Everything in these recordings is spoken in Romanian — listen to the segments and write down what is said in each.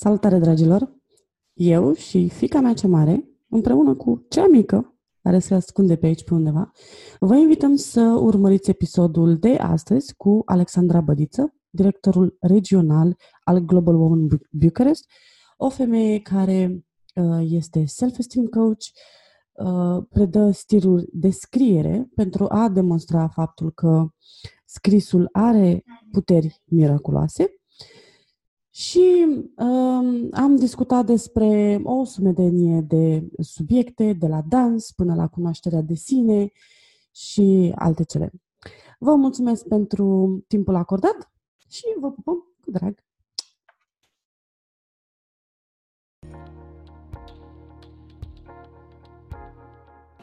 Salutare, dragilor! Eu și fica mea cea mare, împreună cu cea mică, care se ascunde pe aici pe undeva, vă invităm să urmăriți episodul de astăzi cu Alexandra Bădiță, directorul regional al Global Women Bucharest, o femeie care uh, este self-esteem coach, uh, predă stiluri de scriere pentru a demonstra faptul că scrisul are puteri miraculoase și um, am discutat despre o sumedenie de subiecte, de la dans până la cunoașterea de sine și alte cele. Vă mulțumesc pentru timpul acordat și vă pupăm cu drag!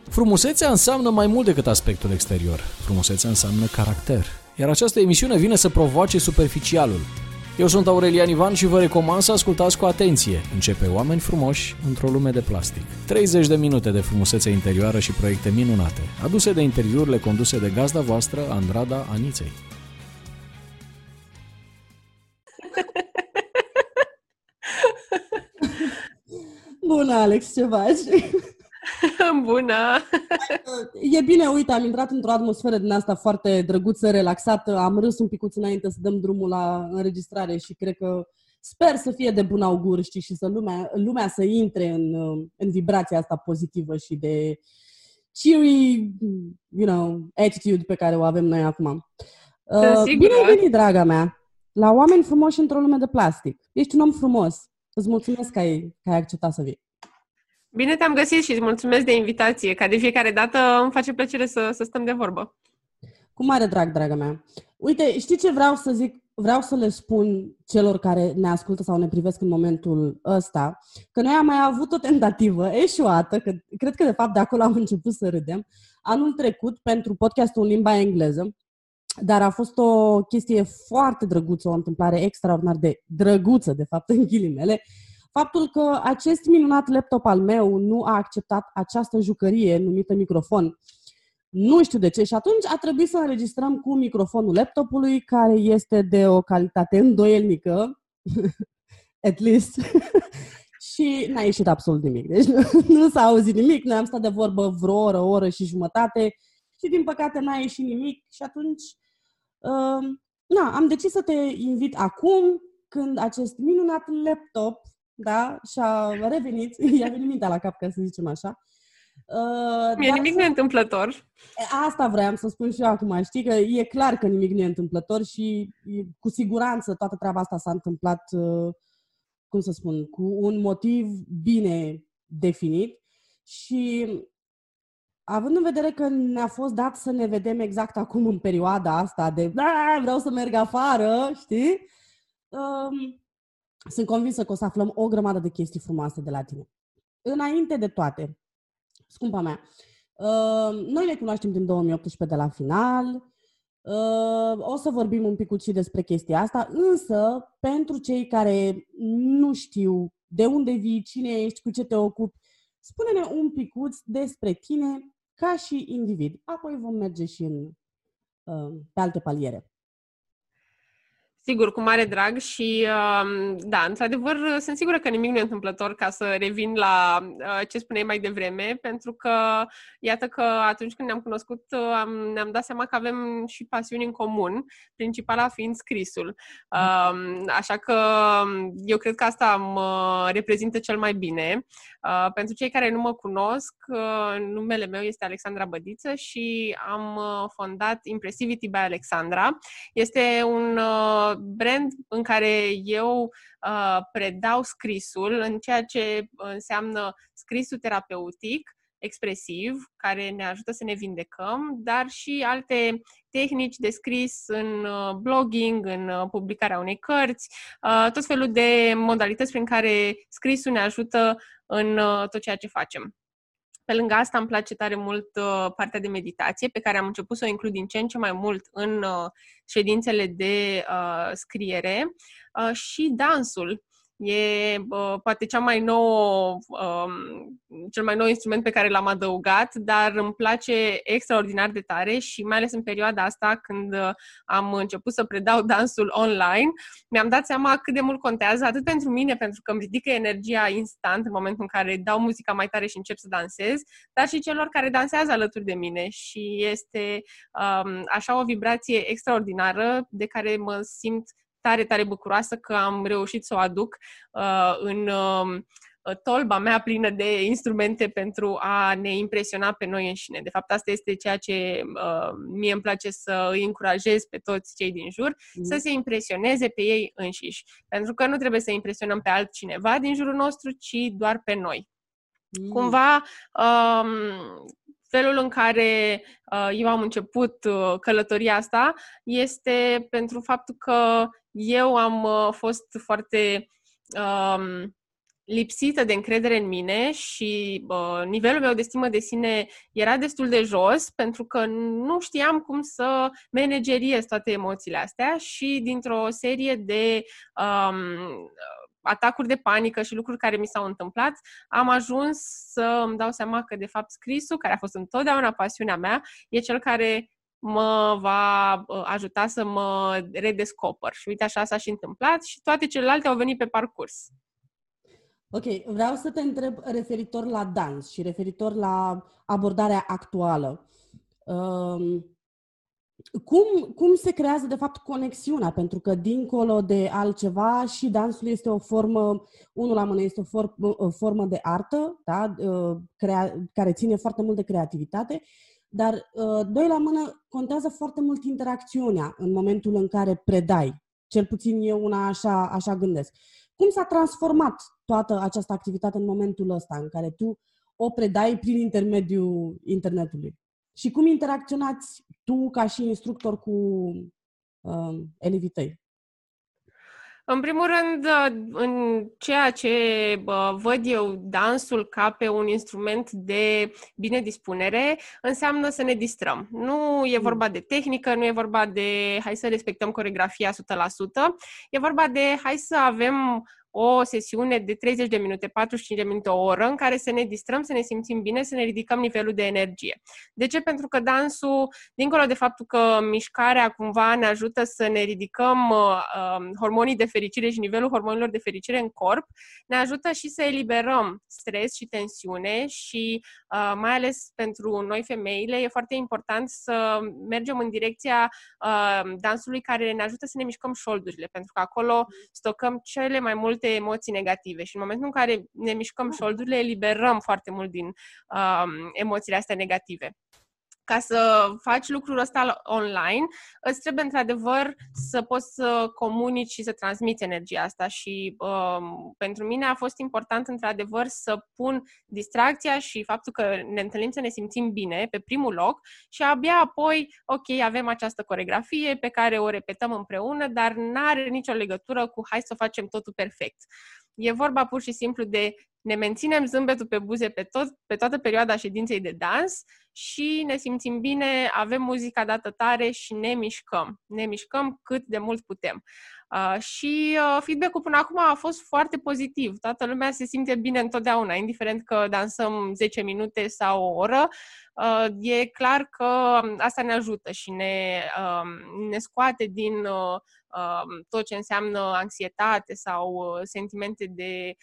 Frumusețea înseamnă mai mult decât aspectul exterior. Frumusețea înseamnă caracter. Iar această emisiune vine să provoace superficialul, eu sunt Aurelian Ivan și vă recomand să ascultați cu atenție. Începe Oameni frumoși într-o lume de plastic. 30 de minute de frumusețe interioară și proiecte minunate, aduse de interviurile conduse de gazda voastră, Andrada Aniței. Bună, Alex, ce faci? Bună! E bine, uite, am intrat într-o atmosferă din asta foarte drăguță, relaxată, am râs un picuț înainte să dăm drumul la înregistrare și cred că sper să fie de bun augur, știi, și să lumea, lumea să intre în, în vibrația asta pozitivă și de cheery, you know, attitude pe care o avem noi acum. Uh, bine ai venit, draga mea, la Oameni frumoși într-o lume de plastic. Ești un om frumos. Îți mulțumesc că ai, că ai acceptat să vii. Bine te-am găsit și îți mulțumesc de invitație, ca de fiecare dată îmi face plăcere să, să stăm de vorbă. Cu mare drag, draga mea. Uite, știi ce vreau să zic? Vreau să le spun celor care ne ascultă sau ne privesc în momentul ăsta, că noi am mai avut o tentativă eșuată, că cred că de fapt de acolo am început să râdem, anul trecut pentru podcastul în limba engleză, dar a fost o chestie foarte drăguță, o întâmplare extraordinar de drăguță, de fapt, în ghilimele, faptul că acest minunat laptop al meu nu a acceptat această jucărie numită microfon. Nu știu de ce și atunci a trebuit să înregistrăm cu microfonul laptopului care este de o calitate îndoielnică, at least, și n-a ieșit absolut nimic. Deci nu, nu s-a auzit nimic, noi am stat de vorbă vreo oră, o oră și jumătate și din păcate n-a ieșit nimic și atunci uh, na, am decis să te invit acum când acest minunat laptop da, și a revenit, i-a venit mintea la cap, ca să zicem așa. Uh, Mie nimic să... neîntâmplător. Asta vreau să spun și eu acum, știi, că e clar că nimic nu e întâmplător și cu siguranță toată treaba asta s-a întâmplat, uh, cum să spun, cu un motiv bine definit și având în vedere că ne-a fost dat să ne vedem exact acum în perioada asta de vreau să merg afară, știi? Um, sunt convinsă că o să aflăm o grămadă de chestii frumoase de la tine. Înainte de toate, scumpa mea, uh, noi ne cunoaștem din 2018 de la final, uh, o să vorbim un pic și despre chestia asta, însă pentru cei care nu știu de unde vii, cine ești, cu ce te ocupi, spune-ne un picuț despre tine ca și individ. Apoi vom merge și în, uh, pe alte paliere. Sigur, cu mare drag și um, da, într-adevăr, sunt sigură că nimic nu e întâmplător ca să revin la uh, ce spuneai mai devreme, pentru că iată că atunci când ne-am cunoscut uh, am, ne-am dat seama că avem și pasiuni în comun, principala fiind scrisul. Um, așa că um, eu cred că asta mă reprezintă cel mai bine. Uh, pentru cei care nu mă cunosc, numele meu este Alexandra Bădiță și am fondat Impressivity by Alexandra. Este un brand în care eu uh, predau scrisul în ceea ce înseamnă scrisul terapeutic, expresiv, care ne ajută să ne vindecăm, dar și alte tehnici de scris în uh, blogging, în uh, publicarea unei cărți, uh, tot felul de modalități prin care scrisul ne ajută în tot ceea ce facem. Pe lângă asta îmi place tare mult uh, partea de meditație, pe care am început să o includ din ce în ce mai mult în uh, ședințele de uh, scriere uh, și dansul. E uh, poate cea mai nouă, um, cel mai nou instrument pe care l-am adăugat, dar îmi place extraordinar de tare și mai ales în perioada asta când uh, am început să predau dansul online, mi-am dat seama cât de mult contează atât pentru mine, pentru că îmi ridică energia instant în momentul în care dau muzica mai tare și încep să dansez, dar și celor care dansează alături de mine și este um, așa o vibrație extraordinară de care mă simt tare, tare bucuroasă că am reușit să o aduc uh, în uh, tolba mea plină de instrumente pentru a ne impresiona pe noi înșine. De fapt, asta este ceea ce uh, mie îmi place să îi încurajez pe toți cei din jur, mm. să se impresioneze pe ei înșiși. Pentru că nu trebuie să impresionăm pe altcineva din jurul nostru, ci doar pe noi. Mm. Cumva, um, felul în care uh, eu am început uh, călătoria asta este pentru faptul că eu am uh, fost foarte um, lipsită de încredere în mine și uh, nivelul meu de stimă de sine era destul de jos pentru că nu știam cum să manageriez toate emoțiile astea și dintr-o serie de um, atacuri de panică și lucruri care mi s-au întâmplat, am ajuns să îmi dau seama că, de fapt, scrisul, care a fost întotdeauna pasiunea mea, e cel care mă va uh, ajuta să mă redescoper. Și uite, așa s-a și întâmplat și toate celelalte au venit pe parcurs. Ok, vreau să te întreb referitor la dans și referitor la abordarea actuală. Um, cum, cum se creează, de fapt, conexiunea? Pentru că, dincolo de altceva, și dansul este o formă, unul la mână, este o, for, o formă de artă, da? Uh, crea, care ține foarte mult de creativitate, dar, uh, doi la mână, contează foarte mult interacțiunea în momentul în care predai. Cel puțin eu una așa, așa gândesc. Cum s-a transformat toată această activitate în momentul ăsta în care tu o predai prin intermediul internetului? Și cum interacționați tu ca și instructor cu uh, elevii tăi? În primul rând, uh, în ceea ce văd eu dansul ca pe un instrument de bine dispunere, înseamnă să ne distrăm. Nu e mm. vorba de tehnică, nu e vorba de hai să respectăm coregrafia 100%, e vorba de hai să avem o sesiune de 30 de minute, 45 de minute, o oră, în care să ne distrăm, să ne simțim bine, să ne ridicăm nivelul de energie. De ce? Pentru că dansul, dincolo de faptul că mișcarea cumva ne ajută să ne ridicăm uh, um, hormonii de fericire și nivelul hormonilor de fericire în corp, ne ajută și să eliberăm stres și tensiune și uh, mai ales pentru noi femeile e foarte important să mergem în direcția uh, dansului care ne ajută să ne mișcăm șoldurile, pentru că acolo stocăm cele mai multe multe emoții negative și în momentul în care ne mișcăm șoldurile, eliberăm foarte mult din um, emoțiile astea negative ca să faci lucrul ăsta online, îți trebuie într-adevăr să poți să comunici și să transmiți energia asta și um, pentru mine a fost important într-adevăr să pun distracția și faptul că ne întâlnim să ne simțim bine pe primul loc și abia apoi, ok, avem această coregrafie pe care o repetăm împreună, dar nu are nicio legătură cu hai să facem totul perfect. E vorba pur și simplu de ne menținem zâmbetul pe buze pe, tot, pe toată perioada ședinței de dans și ne simțim bine, avem muzica dată tare și ne mișcăm. Ne mișcăm cât de mult putem. Uh, și uh, feedback-ul până acum a fost foarte pozitiv. Toată lumea se simte bine întotdeauna, indiferent că dansăm 10 minute sau o oră. Uh, e clar că asta ne ajută și ne, uh, ne scoate din uh, tot ce înseamnă anxietate sau uh, sentimente de,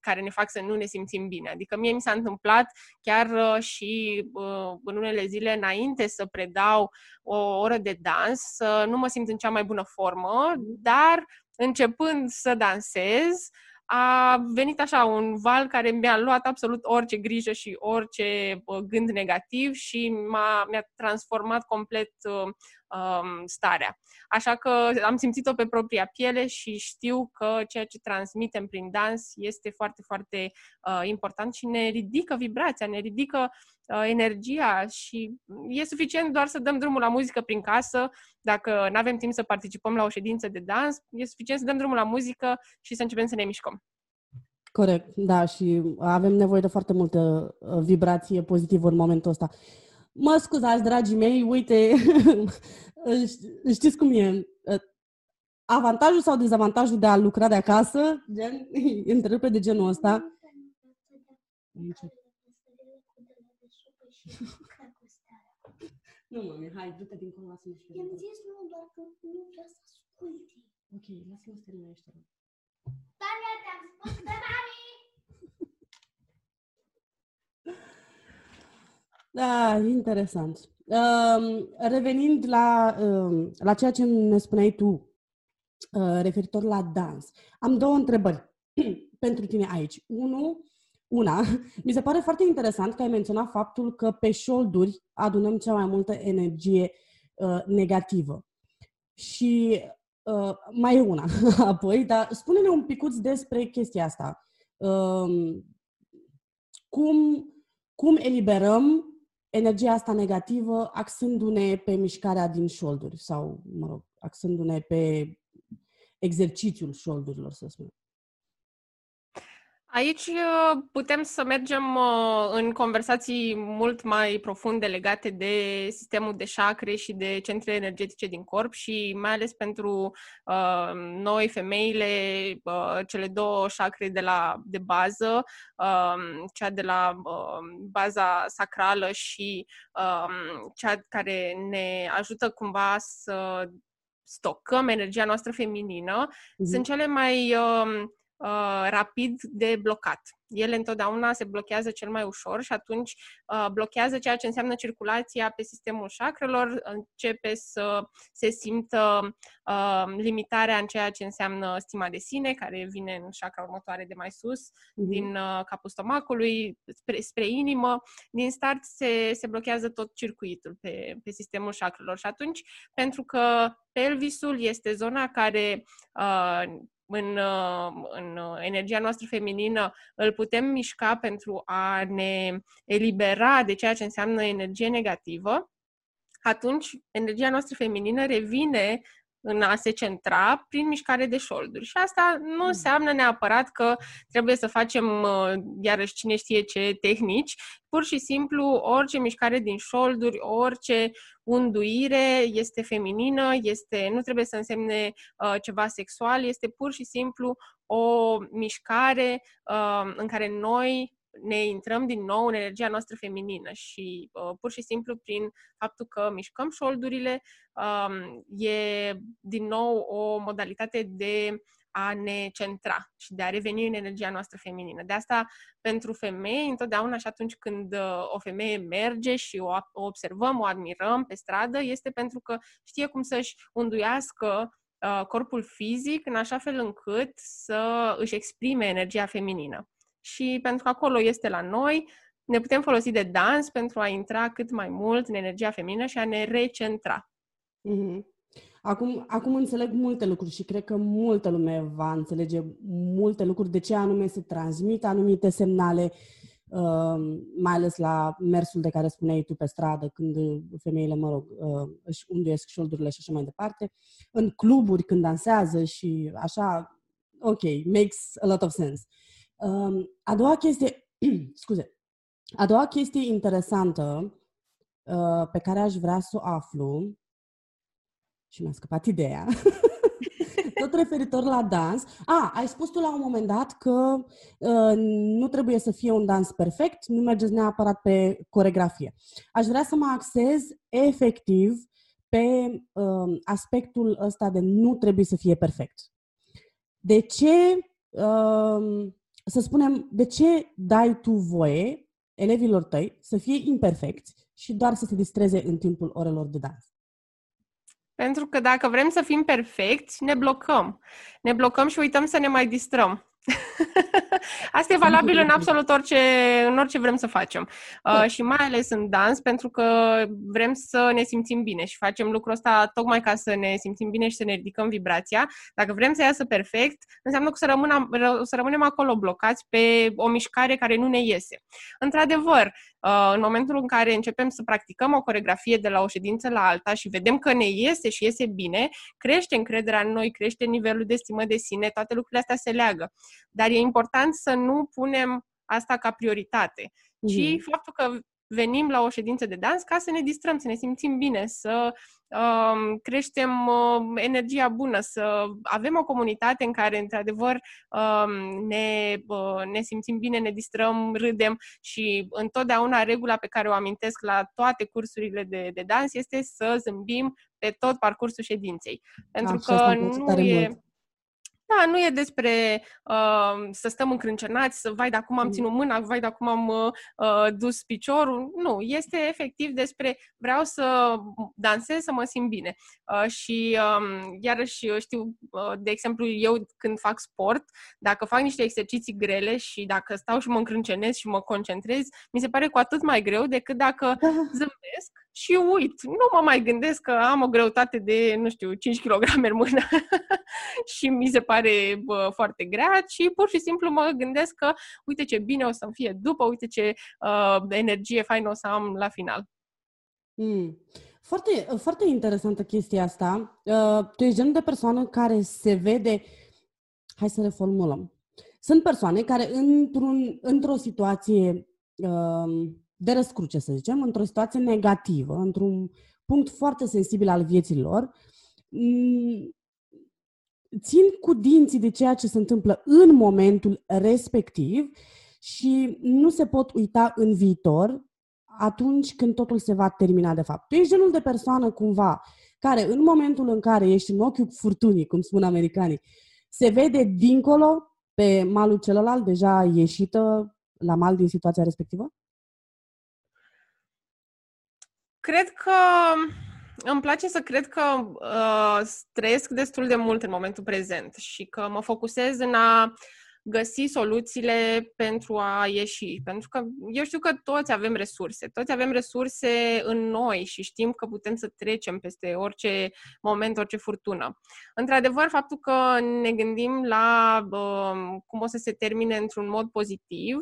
care ne fac să nu ne simțim bine. Adică mie mi s-a întâmplat chiar uh, și uh, în unele zile înainte să predau o oră de dans, să nu mă simt în cea mai bună formă, dar începând să dansez, a venit așa un val care mi-a luat absolut orice grijă și orice gând negativ și m-a, mi-a transformat complet uh, um, starea. Așa că am simțit-o pe propria piele și știu că ceea ce transmitem prin dans este foarte, foarte uh, important și ne ridică vibrația, ne ridică uh, energia și e suficient doar să dăm drumul la muzică prin casă. Dacă nu avem timp să participăm la o ședință de dans, e suficient să dăm drumul la muzică și să începem să ne mișcăm. Corect, da, și avem nevoie de foarte multă uh, vibrație pozitivă în momentul ăsta. Mă scuzați, dragii mei, uite, știți cum e? avantajul sau dezavantajul de a lucra de acasă, gen, întrerupe de genul ăsta. Nu, mami, hai, du-te dincolo, lasă-mă și I-am zis nu, doar că nu vrea să asculte. Ok, lasă-mă să terminește. Tania, te-am spus de mami! Da, interesant. Um, revenind la, um, la ceea ce ne spuneai tu, uh, referitor la dans, am două întrebări pentru tine aici. Unu, una, mi se pare foarte interesant că ai menționat faptul că pe șolduri adunăm cea mai multă energie uh, negativă. Și uh, mai e una apoi, dar spune-ne un picuț despre chestia asta. Uh, cum, cum eliberăm energia asta negativă axându-ne pe mișcarea din șolduri sau, mă rog, axându-ne pe exercițiul șoldurilor, să spunem. Aici uh, putem să mergem uh, în conversații mult mai profunde legate de sistemul de șacre și de centre energetice din corp și mai ales pentru uh, noi, femeile, uh, cele două șacre de, la, de bază, uh, cea de la uh, baza sacrală și uh, cea care ne ajută cumva să stocăm energia noastră feminină, mm-hmm. sunt cele mai... Uh, uh, rapid de blocat. Ele întotdeauna se blochează cel mai ușor și atunci uh, blochează ceea ce înseamnă circulația pe sistemul șacrelor, începe să se simtă uh, limitarea în ceea ce înseamnă stima de sine, care vine în șacra următoare de mai sus, mm-hmm. din uh, capul stomacului, spre, spre inimă. Din start se, se blochează tot circuitul pe, pe sistemul șacrelor și atunci, pentru că pelvisul este zona care uh, în, uh, în uh, energia noastră feminină îl putem mișca pentru a ne elibera de ceea ce înseamnă energie negativă, atunci energia noastră feminină revine în a se centra prin mișcare de șolduri. Și asta nu hmm. înseamnă neapărat că trebuie să facem, uh, iarăși cine știe ce tehnici, pur și simplu orice mișcare din șolduri, orice unduire este feminină, este, nu trebuie să însemne uh, ceva sexual, este pur și simplu o mișcare uh, în care noi ne intrăm din nou în energia noastră feminină și uh, pur și simplu prin faptul că mișcăm șoldurile um, e din nou o modalitate de a ne centra și de a reveni în energia noastră feminină. De asta, pentru femei, întotdeauna și atunci când uh, o femeie merge și o, o observăm, o admirăm pe stradă, este pentru că știe cum să-și unduiască uh, corpul fizic în așa fel încât să își exprime energia feminină și pentru că acolo este la noi, ne putem folosi de dans pentru a intra cât mai mult în energia feminină și a ne recentra. Mm-hmm. Acum, acum înțeleg multe lucruri și cred că multă lume va înțelege multe lucruri de ce anume se transmit anumite semnale, uh, mai ales la mersul de care spuneai tu pe stradă, când femeile, mă rog, uh, își unduiesc șoldurile și așa mai departe, în cluburi când dansează și așa, ok, makes a lot of sense. Um, a doua chestie, scuze, a doua chestie interesantă uh, pe care aș vrea să o aflu, și mi-a scăpat ideea, tot referitor la dans. A, ai spus tu la un moment dat că uh, nu trebuie să fie un dans perfect, nu mergeți neapărat pe coregrafie. Aș vrea să mă axez efectiv pe uh, aspectul ăsta de nu trebuie să fie perfect. De ce uh, să spunem, de ce dai tu voie elevilor tăi să fie imperfecți și doar să se distreze în timpul orelor de dans? Pentru că dacă vrem să fim perfecți, ne blocăm. Ne blocăm și uităm să ne mai distrăm. Asta e valabil în absolut orice, în orice vrem să facem. Uh, și mai ales în dans, pentru că vrem să ne simțim bine și facem lucrul ăsta tocmai ca să ne simțim bine și să ne ridicăm vibrația. Dacă vrem să iasă perfect, înseamnă că să, rămânem, să rămânem acolo blocați pe o mișcare care nu ne iese. Într-adevăr, Uh, în momentul în care începem să practicăm o coregrafie de la o ședință la alta și vedem că ne iese și iese bine, crește încrederea în noi, crește nivelul de stimă de sine, toate lucrurile astea se leagă. Dar e important să nu punem asta ca prioritate, ci mm. faptul că venim la o ședință de dans ca să ne distrăm, să ne simțim bine, să uh, creștem uh, energia bună, să avem o comunitate în care, într-adevăr, uh, ne, uh, ne simțim bine, ne distrăm, râdem și întotdeauna regula pe care o amintesc la toate cursurile de, de dans este să zâmbim pe tot parcursul ședinței. Pentru Așa, că asta îmi place nu tare e... mult. Da, nu e despre uh, să stăm încrâncenați, să vai de acum am Mm. ținut mâna, vai de acum am uh, uh, dus piciorul. Nu, este efectiv despre vreau să dansez, să mă simt bine. Uh, și um, iarăși știu, uh, de exemplu, eu când fac sport, dacă fac niște exerciții grele și dacă stau și mă încrâncenez și mă concentrez, mi se pare cu atât mai greu decât dacă Da. zâmbesc și uit. Nu mă mai gândesc că am o greutate de, nu știu, 5 kg în mână și mi se pare bă, foarte grea, ci pur și simplu mă gândesc că uite ce bine o să-mi fie după, uite ce uh, energie faină o să am la final. Mm. Foarte, foarte interesantă chestia asta. Uh, tu ești genul de persoană care se vede... Hai să reformulăm. Sunt persoane care într-un, într-o situație uh, de răscruce, să zicem, într-o situație negativă, într-un punct foarte sensibil al vieții lor, mm, țin cu dinții de ceea ce se întâmplă în momentul respectiv și nu se pot uita în viitor atunci când totul se va termina de fapt. Tu ești genul de persoană cumva care în momentul în care ești în ochiul furtunii, cum spun americanii, se vede dincolo pe malul celălalt, deja ieșită la mal din situația respectivă? Cred că îmi place să cred că uh, trăiesc destul de mult în momentul prezent și că mă focusez în a găsi soluțiile pentru a ieși. Pentru că eu știu că toți avem resurse, toți avem resurse în noi și știm că putem să trecem peste orice moment, orice furtună. Într-adevăr, faptul că ne gândim la uh, cum o să se termine într-un mod pozitiv,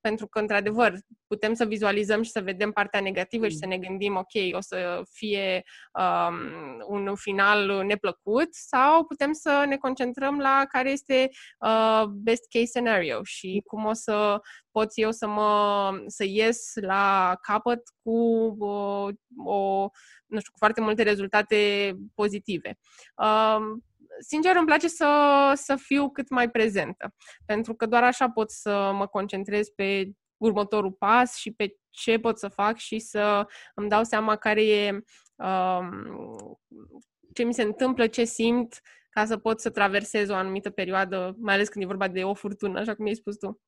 pentru că, într-adevăr, putem să vizualizăm și să vedem partea negativă și să ne gândim, ok, o să fie um, un final neplăcut, sau putem să ne concentrăm la care este uh, best case scenario și cum o să pot eu să mă să ies la capăt cu uh, o, nu știu, cu foarte multe rezultate pozitive. Um, sincer, îmi place să, să fiu cât mai prezentă, pentru că doar așa pot să mă concentrez pe următorul pas și pe ce pot să fac și să îmi dau seama care e um, ce mi se întâmplă, ce simt, ca să pot să traversez o anumită perioadă, mai ales când e vorba de o furtună, așa cum ai spus tu.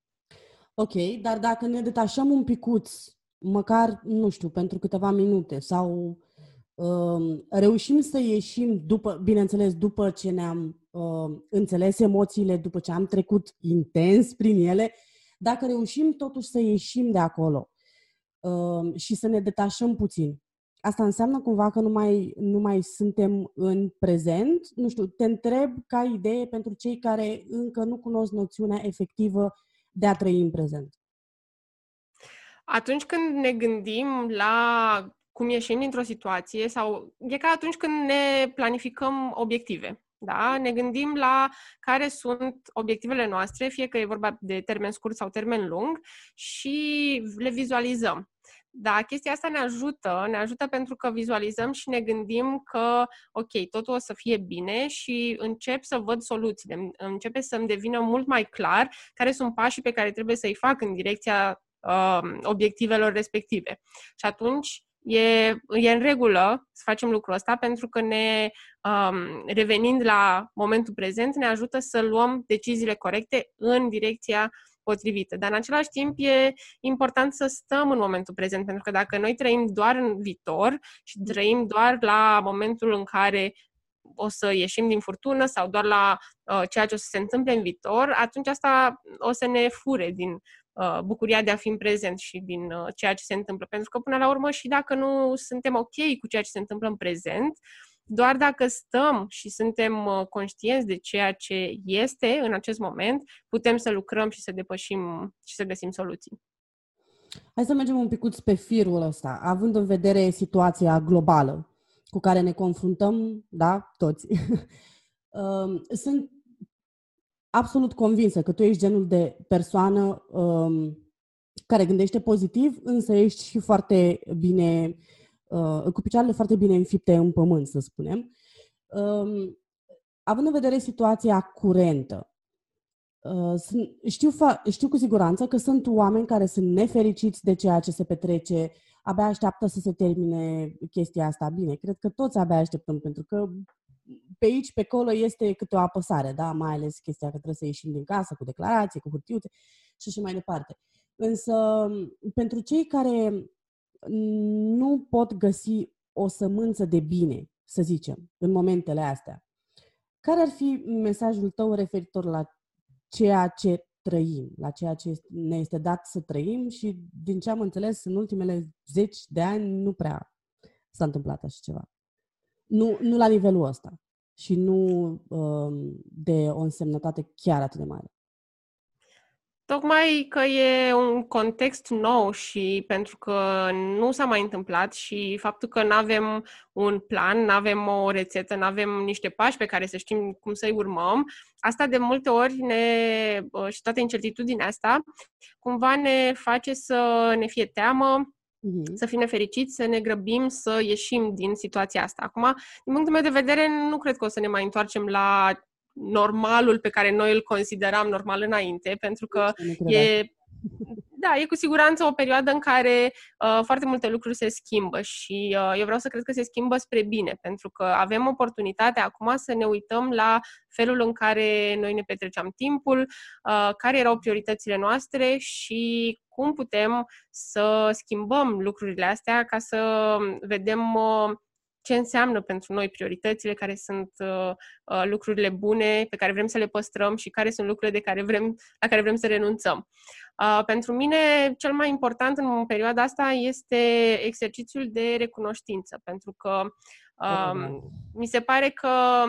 Ok, dar dacă ne detașăm un picuț, măcar, nu știu, pentru câteva minute sau um, reușim să ieșim după, bineînțeles, după ce ne-am um, înțeles emoțiile, după ce am trecut intens prin ele, dacă reușim totuși să ieșim de acolo um, și să ne detașăm puțin, asta înseamnă cumva că nu mai, nu mai suntem în prezent? Nu știu, te întreb ca idee pentru cei care încă nu cunosc noțiunea efectivă de a trăi în prezent. Atunci când ne gândim la cum ieșim dintr-o situație sau e ca atunci când ne planificăm obiective. Da? Ne gândim la care sunt obiectivele noastre, fie că e vorba de termen scurt sau termen lung, și le vizualizăm. Da, chestia asta ne ajută, ne ajută pentru că vizualizăm și ne gândim că, ok, totul o să fie bine și încep să văd soluțiile, începe să-mi devină mult mai clar care sunt pașii pe care trebuie să-i fac în direcția uh, obiectivelor respective. Și atunci e, e în regulă să facem lucrul ăsta pentru că ne, um, revenind la momentul prezent, ne ajută să luăm deciziile corecte în direcția potrivită. Dar în același timp e important să stăm în momentul prezent, pentru că dacă noi trăim doar în viitor și trăim doar la momentul în care o să ieșim din furtună sau doar la uh, ceea ce o să se întâmple în viitor, atunci asta o să ne fure din uh, bucuria de a fi în prezent și din uh, ceea ce se întâmplă. Pentru că, până la urmă, și dacă nu suntem ok cu ceea ce se întâmplă în prezent, doar dacă stăm și suntem uh, conștienți de ceea ce este în acest moment, putem să lucrăm și să depășim și să găsim soluții. Hai să mergem un picuț pe firul ăsta, având în vedere situația globală cu care ne confruntăm, da, toți. Um, Sunt absolut convinsă că tu ești genul de persoană um, care gândește pozitiv, însă ești și foarte bine, uh, cu picioarele foarte bine înfipte în pământ, să spunem. Um, având în vedere situația curentă, uh, sunt, știu, fa- știu cu siguranță că sunt oameni care sunt nefericiți de ceea ce se petrece, abia așteaptă să se termine chestia asta. Bine, cred că toți abia așteptăm, pentru că pe aici, pe acolo este câte o apăsare, da? mai ales chestia că trebuie să ieșim din casă cu declarație, cu hârtiuțe și așa mai departe. Însă, pentru cei care nu pot găsi o sămânță de bine, să zicem, în momentele astea, care ar fi mesajul tău referitor la ceea ce trăim, la ceea ce ne este dat să trăim și, din ce am înțeles, în ultimele zeci de ani nu prea s-a întâmplat așa ceva. Nu, nu la nivelul ăsta și nu um, de o însemnătate chiar atât de mare. Tocmai că e un context nou și pentru că nu s-a mai întâmplat și faptul că nu avem un plan, nu avem o rețetă, nu avem niște pași pe care să știm cum să-i urmăm, asta de multe ori ne, și toată incertitudinea asta, cumva ne face să ne fie teamă, mm-hmm. să fim nefericiți, să ne grăbim să ieșim din situația asta. Acum, din punctul meu de vedere, nu cred că o să ne mai întoarcem la normalul pe care noi îl consideram normal înainte, pentru că e, da, e cu siguranță o perioadă în care uh, foarte multe lucruri se schimbă și uh, eu vreau să cred că se schimbă spre bine, pentru că avem oportunitatea acum să ne uităm la felul în care noi ne petreceam timpul, uh, care erau prioritățile noastre și cum putem să schimbăm lucrurile astea ca să vedem uh, ce înseamnă pentru noi prioritățile, care sunt uh, uh, lucrurile bune pe care vrem să le păstrăm și care sunt lucrurile de care vrem, la care vrem să renunțăm. Uh, pentru mine, cel mai important în perioada asta este exercițiul de recunoștință, pentru că uh, mi se pare că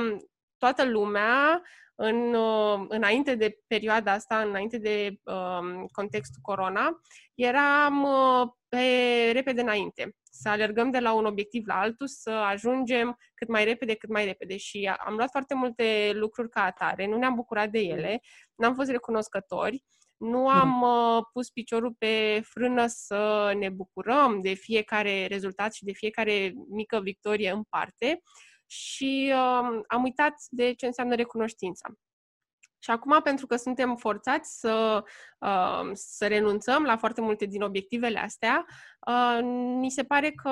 toată lumea în, uh, înainte de perioada asta, înainte de uh, contextul corona, eram uh, pe repede înainte să alergăm de la un obiectiv la altul, să ajungem cât mai repede, cât mai repede. Și am luat foarte multe lucruri ca atare, nu ne-am bucurat de ele, n-am fost recunoscători, nu am uh, pus piciorul pe frână să ne bucurăm de fiecare rezultat și de fiecare mică victorie în parte și uh, am uitat de ce înseamnă recunoștința. Și acum, pentru că suntem forțați să, uh, să renunțăm la foarte multe din obiectivele astea, uh, mi se pare că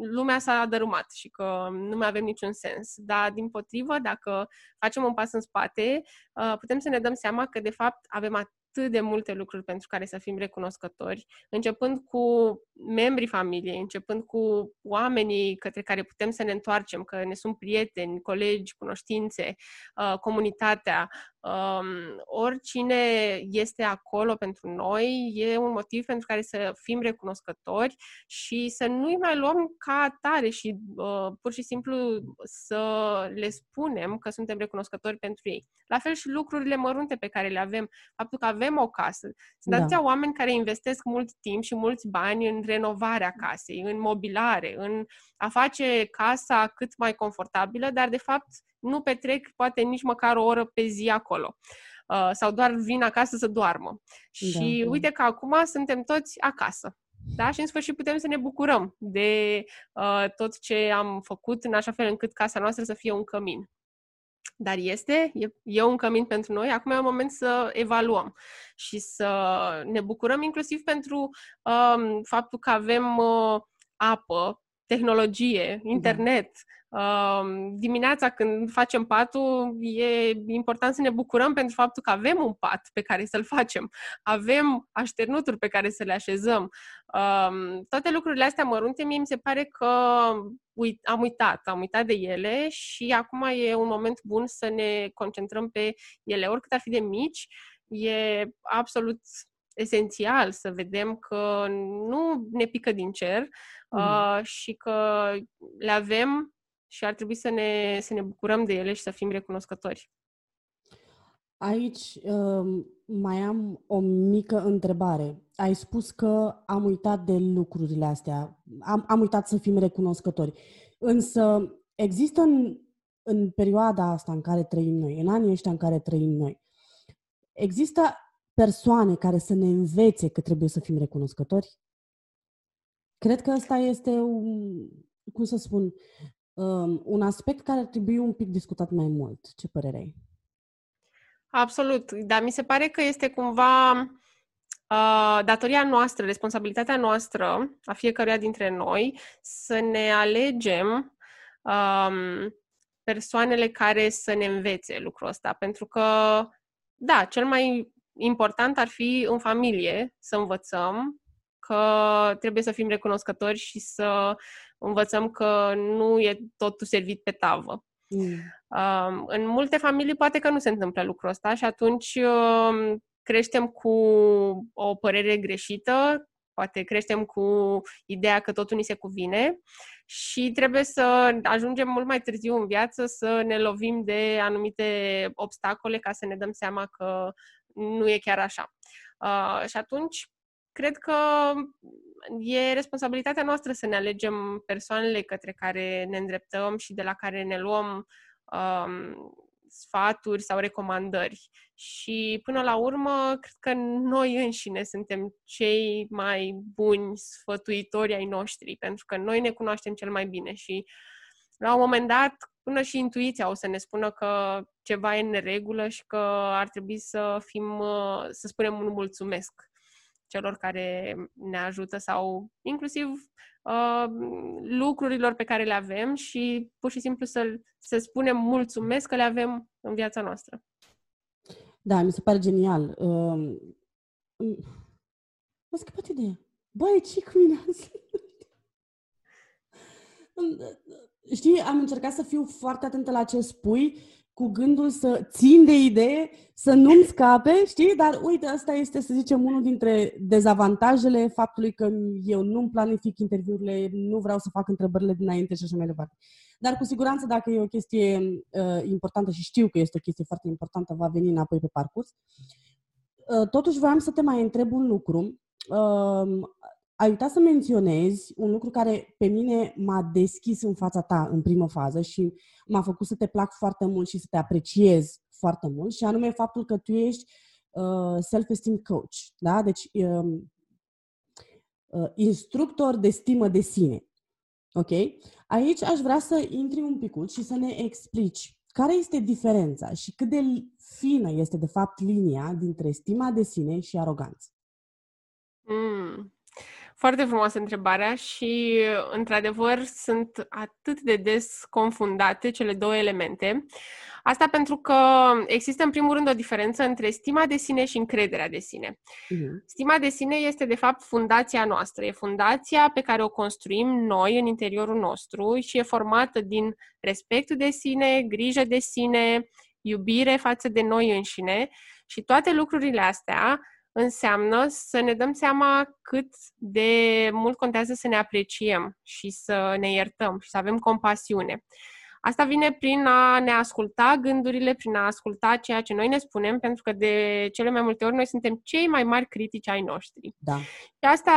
lumea s-a dărâmat și că nu mai avem niciun sens. Dar, din potrivă, dacă facem un pas în spate, uh, putem să ne dăm seama că, de fapt, avem atât de multe lucruri pentru care să fim recunoscători, începând cu membrii familiei, începând cu oamenii către care putem să ne întoarcem, că ne sunt prieteni, colegi, cunoștințe, comunitatea, um, oricine este acolo pentru noi e un motiv pentru care să fim recunoscători și să nu-i mai luăm ca atare și uh, pur și simplu să le spunem că suntem recunoscători pentru ei. La fel și lucrurile mărunte pe care le avem, faptul că avem o casă. Sunt da. atâția oameni care investesc mult timp și mulți bani în renovarea casei, în mobilare, în a face casa cât mai confortabilă, dar de fapt nu petrec poate nici măcar o oră pe zi acolo. Uh, sau doar vin acasă să doarmă. Da, și da. uite că acum suntem toți acasă. Da? Și în sfârșit putem să ne bucurăm de uh, tot ce am făcut în așa fel încât casa noastră să fie un cămin. Dar este, e, e un cămin pentru noi, acum e un moment să evaluăm și să ne bucurăm inclusiv pentru um, faptul că avem uh, apă, tehnologie, da. internet, da dimineața când facem patul, e important să ne bucurăm pentru faptul că avem un pat pe care să-l facem, avem așternuturi pe care să le așezăm. toate lucrurile astea mărunte, mie mi se pare că uit, am uitat, am uitat de ele și acum e un moment bun să ne concentrăm pe ele, oricât ar fi de mici, e absolut esențial să vedem că nu ne pică din cer mm. uh, și că le avem și ar trebui să ne, să ne bucurăm de ele și să fim recunoscători. Aici um, mai am o mică întrebare. Ai spus că am uitat de lucrurile astea, am, am uitat să fim recunoscători. Însă există în, în perioada asta în care trăim noi, în anii ăștia în care trăim noi, există persoane care să ne învețe că trebuie să fim recunoscători? Cred că ăsta este un, cum să spun, um, un aspect care ar trebui un pic discutat mai mult. Ce părere ai? Absolut, dar mi se pare că este cumva uh, datoria noastră, responsabilitatea noastră, a fiecăruia dintre noi, să ne alegem um, persoanele care să ne învețe lucrul ăsta. Pentru că, da, cel mai important ar fi în familie să învățăm că trebuie să fim recunoscători și să învățăm că nu e totul servit pe tavă. Mm. Um, în multe familii poate că nu se întâmplă lucrul ăsta și atunci um, creștem cu o părere greșită, poate creștem cu ideea că totul ni se cuvine și trebuie să ajungem mult mai târziu în viață să ne lovim de anumite obstacole ca să ne dăm seama că nu e chiar așa. Uh, și atunci, cred că e responsabilitatea noastră să ne alegem persoanele către care ne îndreptăm și de la care ne luăm um, sfaturi sau recomandări. Și până la urmă, cred că noi înșine suntem cei mai buni sfătuitori ai noștri, pentru că noi ne cunoaștem cel mai bine și la un moment dat, până și intuiția o să ne spună că ceva e în neregulă și că ar trebui să fim, să spunem un mulțumesc celor care ne ajută sau inclusiv uh, lucrurilor pe care le avem și pur și simplu să, să spunem mulțumesc că le avem în viața noastră. Da, mi se pare genial. Uh, m-a scăpat ideea. Băi, ce cu mine Știi, am încercat să fiu foarte atentă la ce spui cu gândul să țin de idee, să nu-mi scape, știi? Dar uite, asta este, să zicem, unul dintre dezavantajele faptului că eu nu-mi planific interviurile, nu vreau să fac întrebările dinainte și așa mai departe. Dar cu siguranță, dacă e o chestie uh, importantă și știu că este o chestie foarte importantă, va veni înapoi pe parcurs. Uh, totuși, voiam să te mai întreb un lucru. Uh, ai uitat să menționezi un lucru care pe mine m-a deschis în fața ta în primă fază și m-a făcut să te plac foarte mult și să te apreciez foarte mult și anume faptul că tu ești uh, self-esteem coach, da? Deci uh, uh, instructor de stimă de sine. Ok? Aici aș vrea să intri un pic și să ne explici care este diferența și cât de fină este de fapt linia dintre stima de sine și aroganță. Mm. Foarte frumoasă întrebarea și, într-adevăr, sunt atât de des confundate cele două elemente. Asta pentru că există, în primul rând, o diferență între stima de sine și încrederea de sine. Uh-huh. Stima de sine este, de fapt, fundația noastră. E fundația pe care o construim noi în interiorul nostru și e formată din respectul de sine, grijă de sine, iubire față de noi înșine și toate lucrurile astea înseamnă să ne dăm seama cât de mult contează să ne apreciem și să ne iertăm și să avem compasiune. Asta vine prin a ne asculta gândurile, prin a asculta ceea ce noi ne spunem, pentru că de cele mai multe ori noi suntem cei mai mari critici ai noștri. Da. Și asta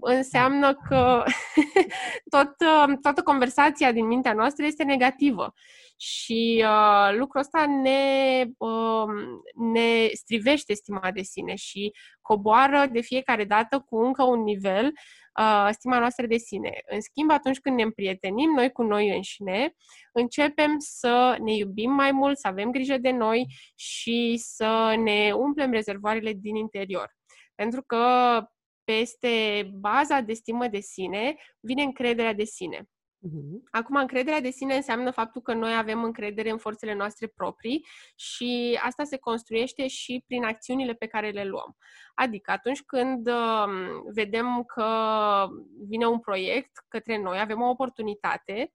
înseamnă că tot, toată conversația din mintea noastră este negativă. Și uh, lucrul ăsta ne, uh, ne strivește stima de sine și coboară de fiecare dată cu încă un nivel uh, stima noastră de sine. În schimb, atunci când ne împrietenim noi cu noi înșine, începem să ne iubim mai mult, să avem grijă de noi și să ne umplem rezervoarele din interior. Pentru că peste baza de stimă de sine vine încrederea de sine. Uh-huh. Acum, încrederea de sine înseamnă faptul că noi avem încredere în forțele noastre proprii și asta se construiește și prin acțiunile pe care le luăm. Adică atunci când uh, vedem că vine un proiect către noi, avem o oportunitate,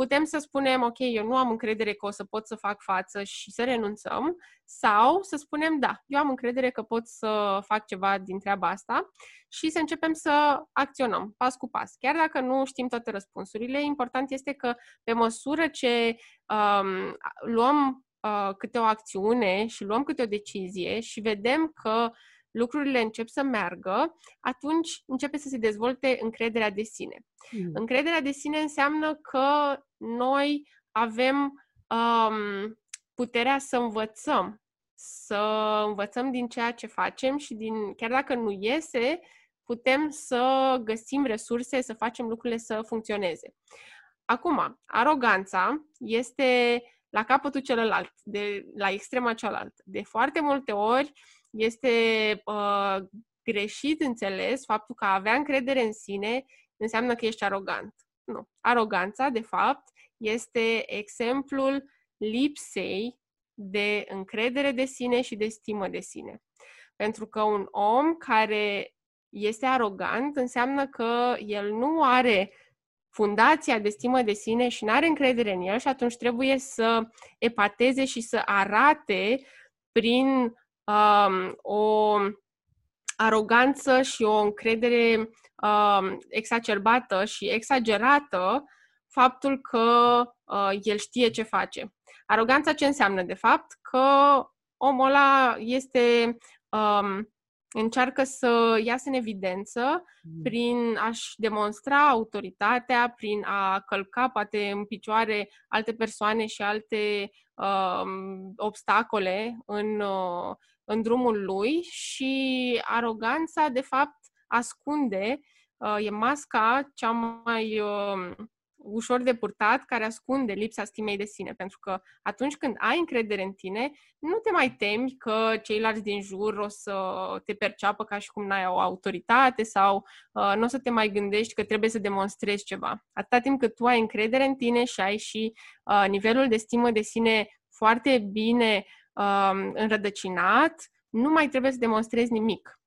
putem să spunem, ok, eu nu am încredere că o să pot să fac față și să renunțăm, sau să spunem, da, eu am încredere că pot să fac ceva din treaba asta și să începem să acționăm pas cu pas. Chiar dacă nu știm toate răspunsurile, important este că pe măsură ce um, luăm uh, câte o acțiune și luăm câte o decizie și vedem că lucrurile încep să meargă, atunci începe să se dezvolte încrederea de sine. Mm. Încrederea de sine înseamnă că noi avem um, puterea să învățăm să învățăm din ceea ce facem și din, chiar dacă nu iese, putem să găsim resurse, să facem lucrurile să funcționeze. Acum, aroganța este la capătul celălalt, de, la extrema cealaltă. De foarte multe ori este uh, greșit înțeles faptul că a avea încredere în sine înseamnă că ești arogant. Nu. Aroganța, de fapt, este exemplul lipsei de încredere de sine și de stimă de sine. Pentru că un om care este arogant înseamnă că el nu are fundația de stimă de sine și nu are încredere în el și atunci trebuie să epateze și să arate prin um, o aroganță și o încredere um, exacerbată și exagerată faptul că uh, el știe ce face. Aroganța ce înseamnă, de fapt? Că omul ăla este um, încearcă să iasă în evidență mm. prin a-și demonstra autoritatea, prin a călca poate în picioare alte persoane și alte uh, obstacole în, uh, în drumul lui și aroganța, de fapt, ascunde, uh, e masca cea mai uh, ușor de purtat care ascunde lipsa stimei de sine. Pentru că atunci când ai încredere în tine, nu te mai temi că ceilalți din jur o să te perceapă ca și cum n-ai o autoritate sau uh, nu o să te mai gândești că trebuie să demonstrezi ceva. Atâta timp cât tu ai încredere în tine și ai și uh, nivelul de stimă de sine foarte bine uh, înrădăcinat, nu mai trebuie să demonstrezi nimic.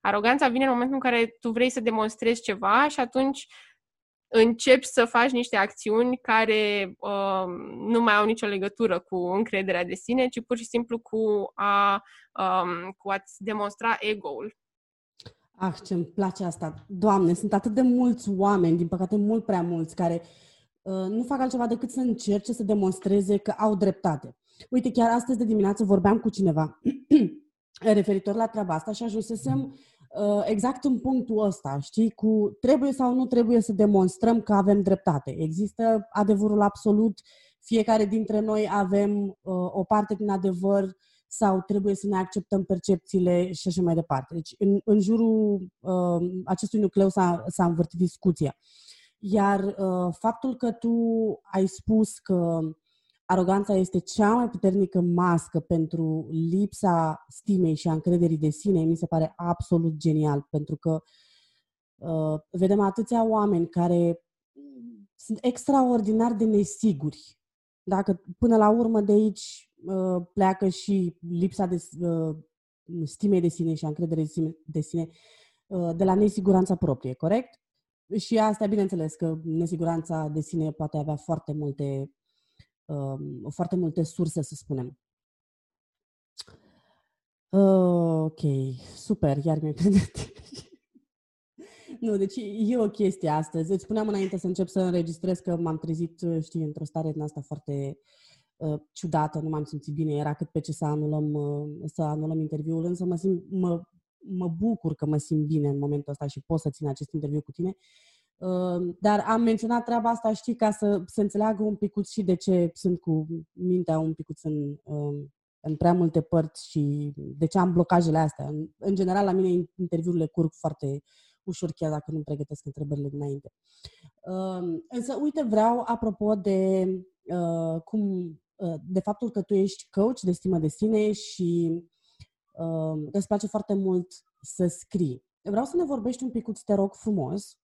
Aroganța vine în momentul în care tu vrei să demonstrezi ceva și atunci începi să faci niște acțiuni care uh, nu mai au nicio legătură cu încrederea de sine, ci pur și simplu cu, a, um, cu a-ți demonstra ego-ul. Ah, ce îmi place asta. Doamne, sunt atât de mulți oameni, din păcate mult prea mulți, care uh, nu fac altceva decât să încerce să demonstreze că au dreptate. Uite, chiar astăzi de dimineață vorbeam cu cineva referitor la treaba asta și ajunsesem Uh, exact în punctul ăsta, știi, cu trebuie sau nu trebuie să demonstrăm că avem dreptate. Există adevărul absolut, fiecare dintre noi avem uh, o parte din adevăr sau trebuie să ne acceptăm percepțiile și așa mai departe. Deci, în, în jurul uh, acestui nucleu s-a, s-a învârtit discuția. Iar uh, faptul că tu ai spus că aroganța este cea mai puternică mască pentru lipsa stimei și a încrederii de sine, mi se pare absolut genial, pentru că uh, vedem atâția oameni care sunt extraordinar de nesiguri. Dacă până la urmă de aici uh, pleacă și lipsa de uh, stimei de sine și a încrederii de sine, de, sine uh, de la nesiguranța proprie, corect? Și asta, bineînțeles, că nesiguranța de sine poate avea foarte multe uh, foarte multe surse, să spunem. Uh, ok, super, iar mi-ai Nu, deci e o chestie astăzi. Îți spuneam înainte să încep să înregistrez că m-am trezit, știi, într-o stare din asta foarte uh, ciudată, nu m-am simțit bine, era cât pe ce să anulăm, uh, să anulăm interviul, însă mă, simt, mă, mă bucur că mă simt bine în momentul ăsta și pot să țin acest interviu cu tine dar am menționat treaba asta, știi, ca să se înțeleagă un pic și de ce sunt cu mintea un pic în, în prea multe părți și de ce am blocajele astea. În, în general, la mine interviurile curg foarte ușor, chiar dacă nu pregătesc întrebările dinainte. Însă, uite, vreau, apropo de uh, cum, uh, de faptul că tu ești coach de stimă de sine și uh, îți place foarte mult să scrii. Vreau să ne vorbești un pic, te rog frumos,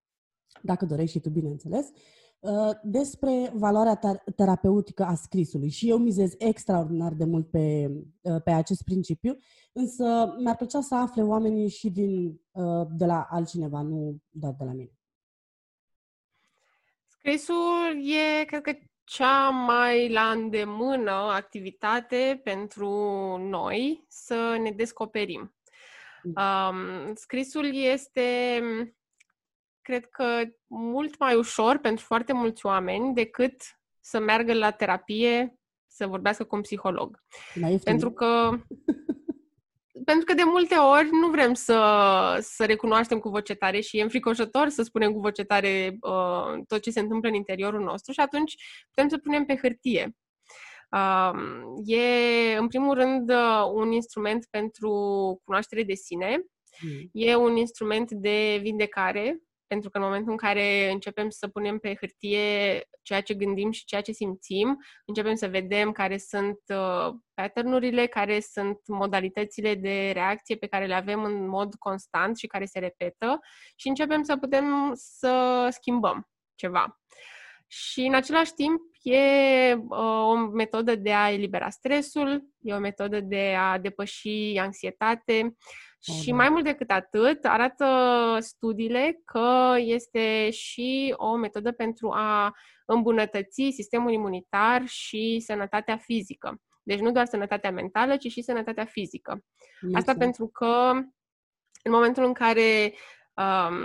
dacă dorești și tu, bineînțeles, uh, despre valoarea terapeutică a scrisului. Și eu mizez extraordinar de mult pe, uh, pe acest principiu, însă mi-ar plăcea să afle oamenii și din, uh, de la altcineva, nu doar de la mine. Scrisul e, cred că, cea mai la îndemână activitate pentru noi să ne descoperim. Mm. Um, scrisul este cred că mult mai ușor pentru foarte mulți oameni decât să meargă la terapie, să vorbească cu un psiholog. Pentru că pentru că de multe ori nu vrem să, să recunoaștem cu voce tare și e înfricoșător să spunem cu voce tare uh, tot ce se întâmplă în interiorul nostru și atunci putem să punem pe hârtie. Um, e, în primul rând, uh, un instrument pentru cunoaștere de sine, Mm. e un instrument de vindecare, pentru că în momentul în care începem să punem pe hârtie ceea ce gândim și ceea ce simțim, începem să vedem care sunt uh, pattern-urile, care sunt modalitățile de reacție pe care le avem în mod constant și care se repetă și începem să putem să schimbăm ceva. Și în același timp e uh, o metodă de a elibera stresul, e o metodă de a depăși anxietate și da. mai mult decât atât, arată studiile că este și o metodă pentru a îmbunătăți sistemul imunitar și sănătatea fizică. Deci nu doar sănătatea mentală, ci și sănătatea fizică. Asta Mulțumesc. pentru că în momentul în care um,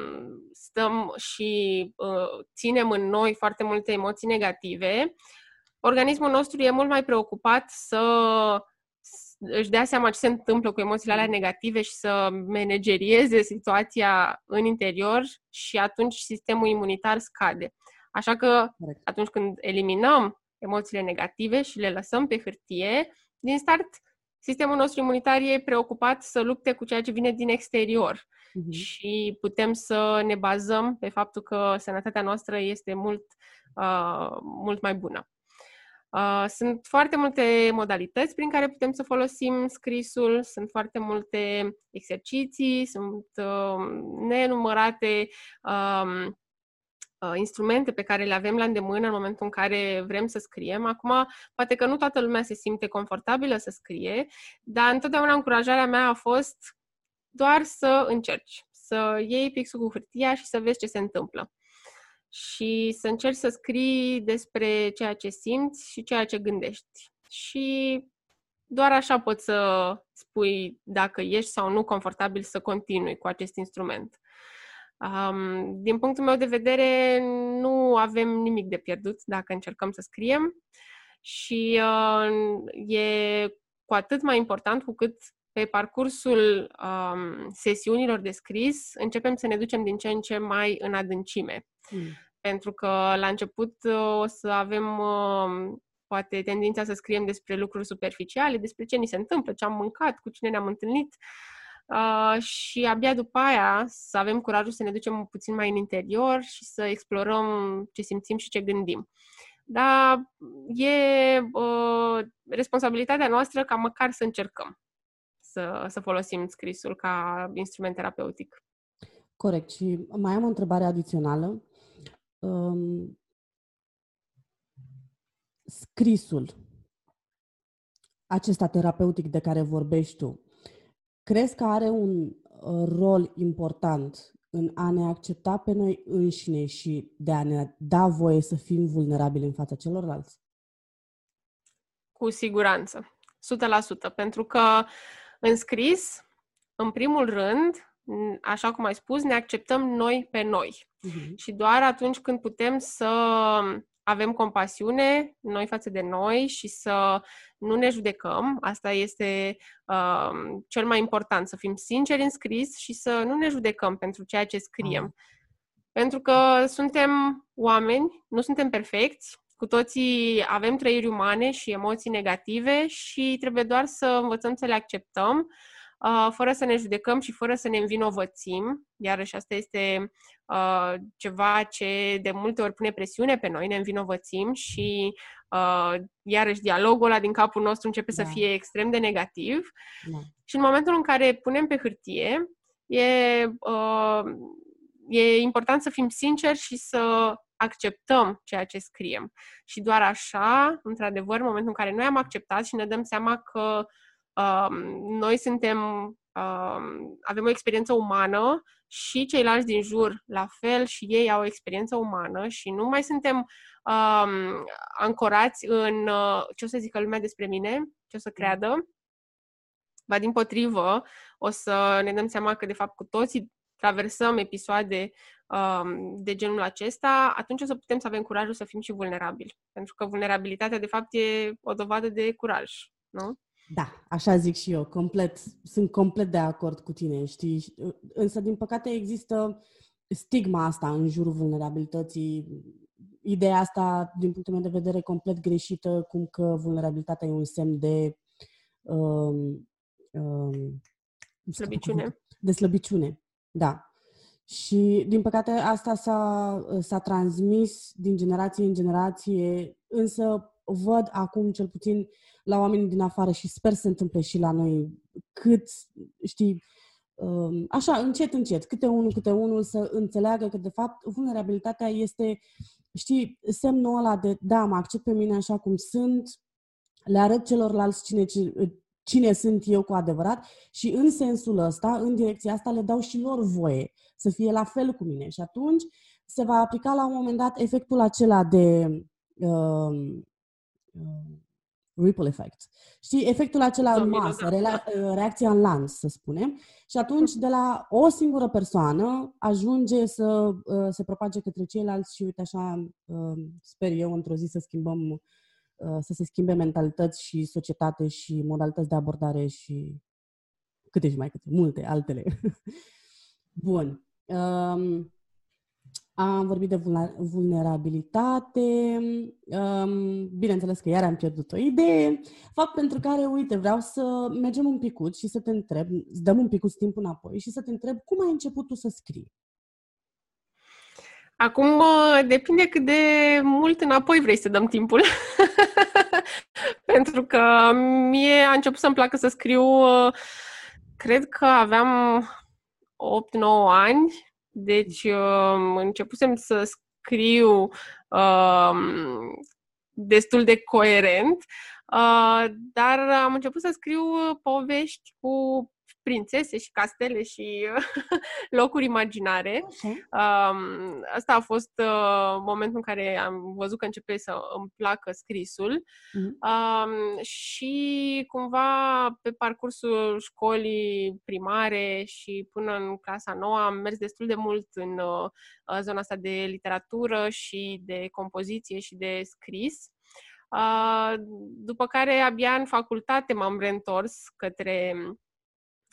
stăm și uh, ținem în noi foarte multe emoții negative, organismul nostru e mult mai preocupat să s- își dea seama ce se întâmplă cu emoțiile alea negative și să managerieze situația în interior și atunci sistemul imunitar scade. Așa că Corect. atunci când eliminăm emoțiile negative și le lăsăm pe hârtie, din start sistemul nostru imunitar e preocupat să lupte cu ceea ce vine din exterior Mhm. și putem să ne bazăm pe faptul că sănătatea noastră este mult, uh, mult mai bună. Uh, sunt foarte multe modalități prin care putem să folosim scrisul, sunt foarte multe exerciții, sunt uh, nenumărate um, uh, instrumente pe care le avem la îndemână în momentul în care vrem să scriem. Acum, poate că nu toată lumea se simte confortabilă să scrie, dar întotdeauna încurajarea mea a fost doar să încerci, să iei pixul cu hârtia și să vezi ce se întâmplă. Și să încerci să scrii despre ceea ce simți și ceea ce gândești. Și doar așa poți să spui dacă ești sau nu confortabil să continui cu acest instrument. Um, din punctul meu de vedere, nu avem nimic de pierdut dacă încercăm să scriem și uh, e cu atât mai important cu cât pe parcursul um, sesiunilor de scris începem să ne ducem din ce în ce mai în adâncime. Mm. Pentru că la început uh, o să avem uh, poate tendința să scriem despre lucruri superficiale, despre ce ni se întâmplă, ce am mâncat, cu cine ne-am întâlnit uh, și abia după aia să avem curajul să ne ducem puțin mai în interior și să explorăm ce simțim și ce gândim. Dar e uh, responsabilitatea noastră ca măcar să încercăm să, să folosim scrisul ca instrument terapeutic. Corect. Și mai am o întrebare adițională. Um, scrisul acesta terapeutic de care vorbești tu, crezi că are un uh, rol important în a ne accepta pe noi înșine și de a ne da voie să fim vulnerabili în fața celorlalți? Cu siguranță. 100%. Pentru că în scris, în primul rând, n- așa cum ai spus, ne acceptăm noi pe noi. Mhm. Și doar atunci când putem să avem compasiune noi față de noi și să nu ne judecăm, asta este uh, cel mai important, să fim sinceri în scris și să nu ne judecăm pentru ceea ce scriem. Ah. Pentru că suntem oameni, nu suntem perfecți, cu toții avem trăiri umane și emoții negative și trebuie doar să învățăm să le acceptăm, uh, fără să ne judecăm și fără să ne învinovățim. Iarăși asta este uh, ceva ce de multe ori pune presiune pe noi, ne învinovățim și uh, iarăși dialogul ăla din capul nostru începe Da. să fie extrem de negativ. Da. Și în momentul în care punem pe hârtie, e, uh, e important să fim sinceri și să acceptăm ceea ce scriem. Și doar așa, într-adevăr, în momentul în care noi am acceptat și ne dăm seama că um, noi suntem, um, avem o experiență umană și ceilalți din jur la fel și ei au o experiență umană și nu mai suntem um, ancorați în uh, ce o să zică lumea despre mine, ce o să creadă, ba din potrivă, o să ne dăm seama că, de fapt, cu toții traversăm episoade um, de genul acesta, atunci o să putem să avem curajul să fim și vulnerabili. Pentru că vulnerabilitatea, de fapt, e o dovadă de curaj, nu? Da, așa zic și eu, complet, sunt complet de acord cu tine, știi? Însă, din păcate, există stigma asta în jurul vulnerabilității. ideea asta, din punctul meu de vedere, complet greșită, cum că vulnerabilitatea e un semn de um, um, Slăbiciune. de slăbiciune. Da. Și, din păcate, asta s-a, s-a transmis din generație în generație, însă văd acum, cel puțin, la oamenii din afară și sper să se întâmple și la noi, cât, știi, um, așa, încet, încet, câte unul, câte unul, să înțeleagă că, de fapt, vulnerabilitatea este, știi, semnul ăla de, da, mă accept pe mine așa cum sunt, le arăt celorlalți cine, cine sunt eu cu adevărat și în sensul ăsta, în direcția asta, le dau și lor voie să fie la fel cu mine. Și atunci se va aplica la un moment dat efectul acela de uh, uh, ripple effect. Știi, efectul acela în masă, rela- uh, reacția în lanț, să spunem. Și atunci, de la o singură persoană, ajunge să uh, se propage către ceilalți și, uite, așa, uh, sper eu, într-o zi să schimbăm Uh, să se schimbe mentalități și societate și modalități de abordare și câte și mai câte, multe altele. Bun. Um, am vorbit de vulnerabilitate. Um, bineînțeles că iar am pierdut o idee. Fapt pentru care, uite, vreau să mergem un picut și să te întreb, să dăm un picut timp înapoi și să te întreb cum ai început tu să scrii. Acum depinde cât de mult înapoi vrei să dăm timpul. Pentru că mie a început să-mi placă să scriu, cred că aveam 8-9 ani, deci începusem să scriu um, destul de coerent, uh, dar am început să scriu povești cu prințese și castele și locuri imaginare. Okay. Um, asta a fost uh, momentul în care am văzut că începe să îmi placă scrisul mm-hmm. um, și cumva pe parcursul școlii primare și până în clasa nouă am mers destul de mult în uh, zona asta de literatură și de compoziție și de scris. Uh, după care abia în facultate m-am reîntors către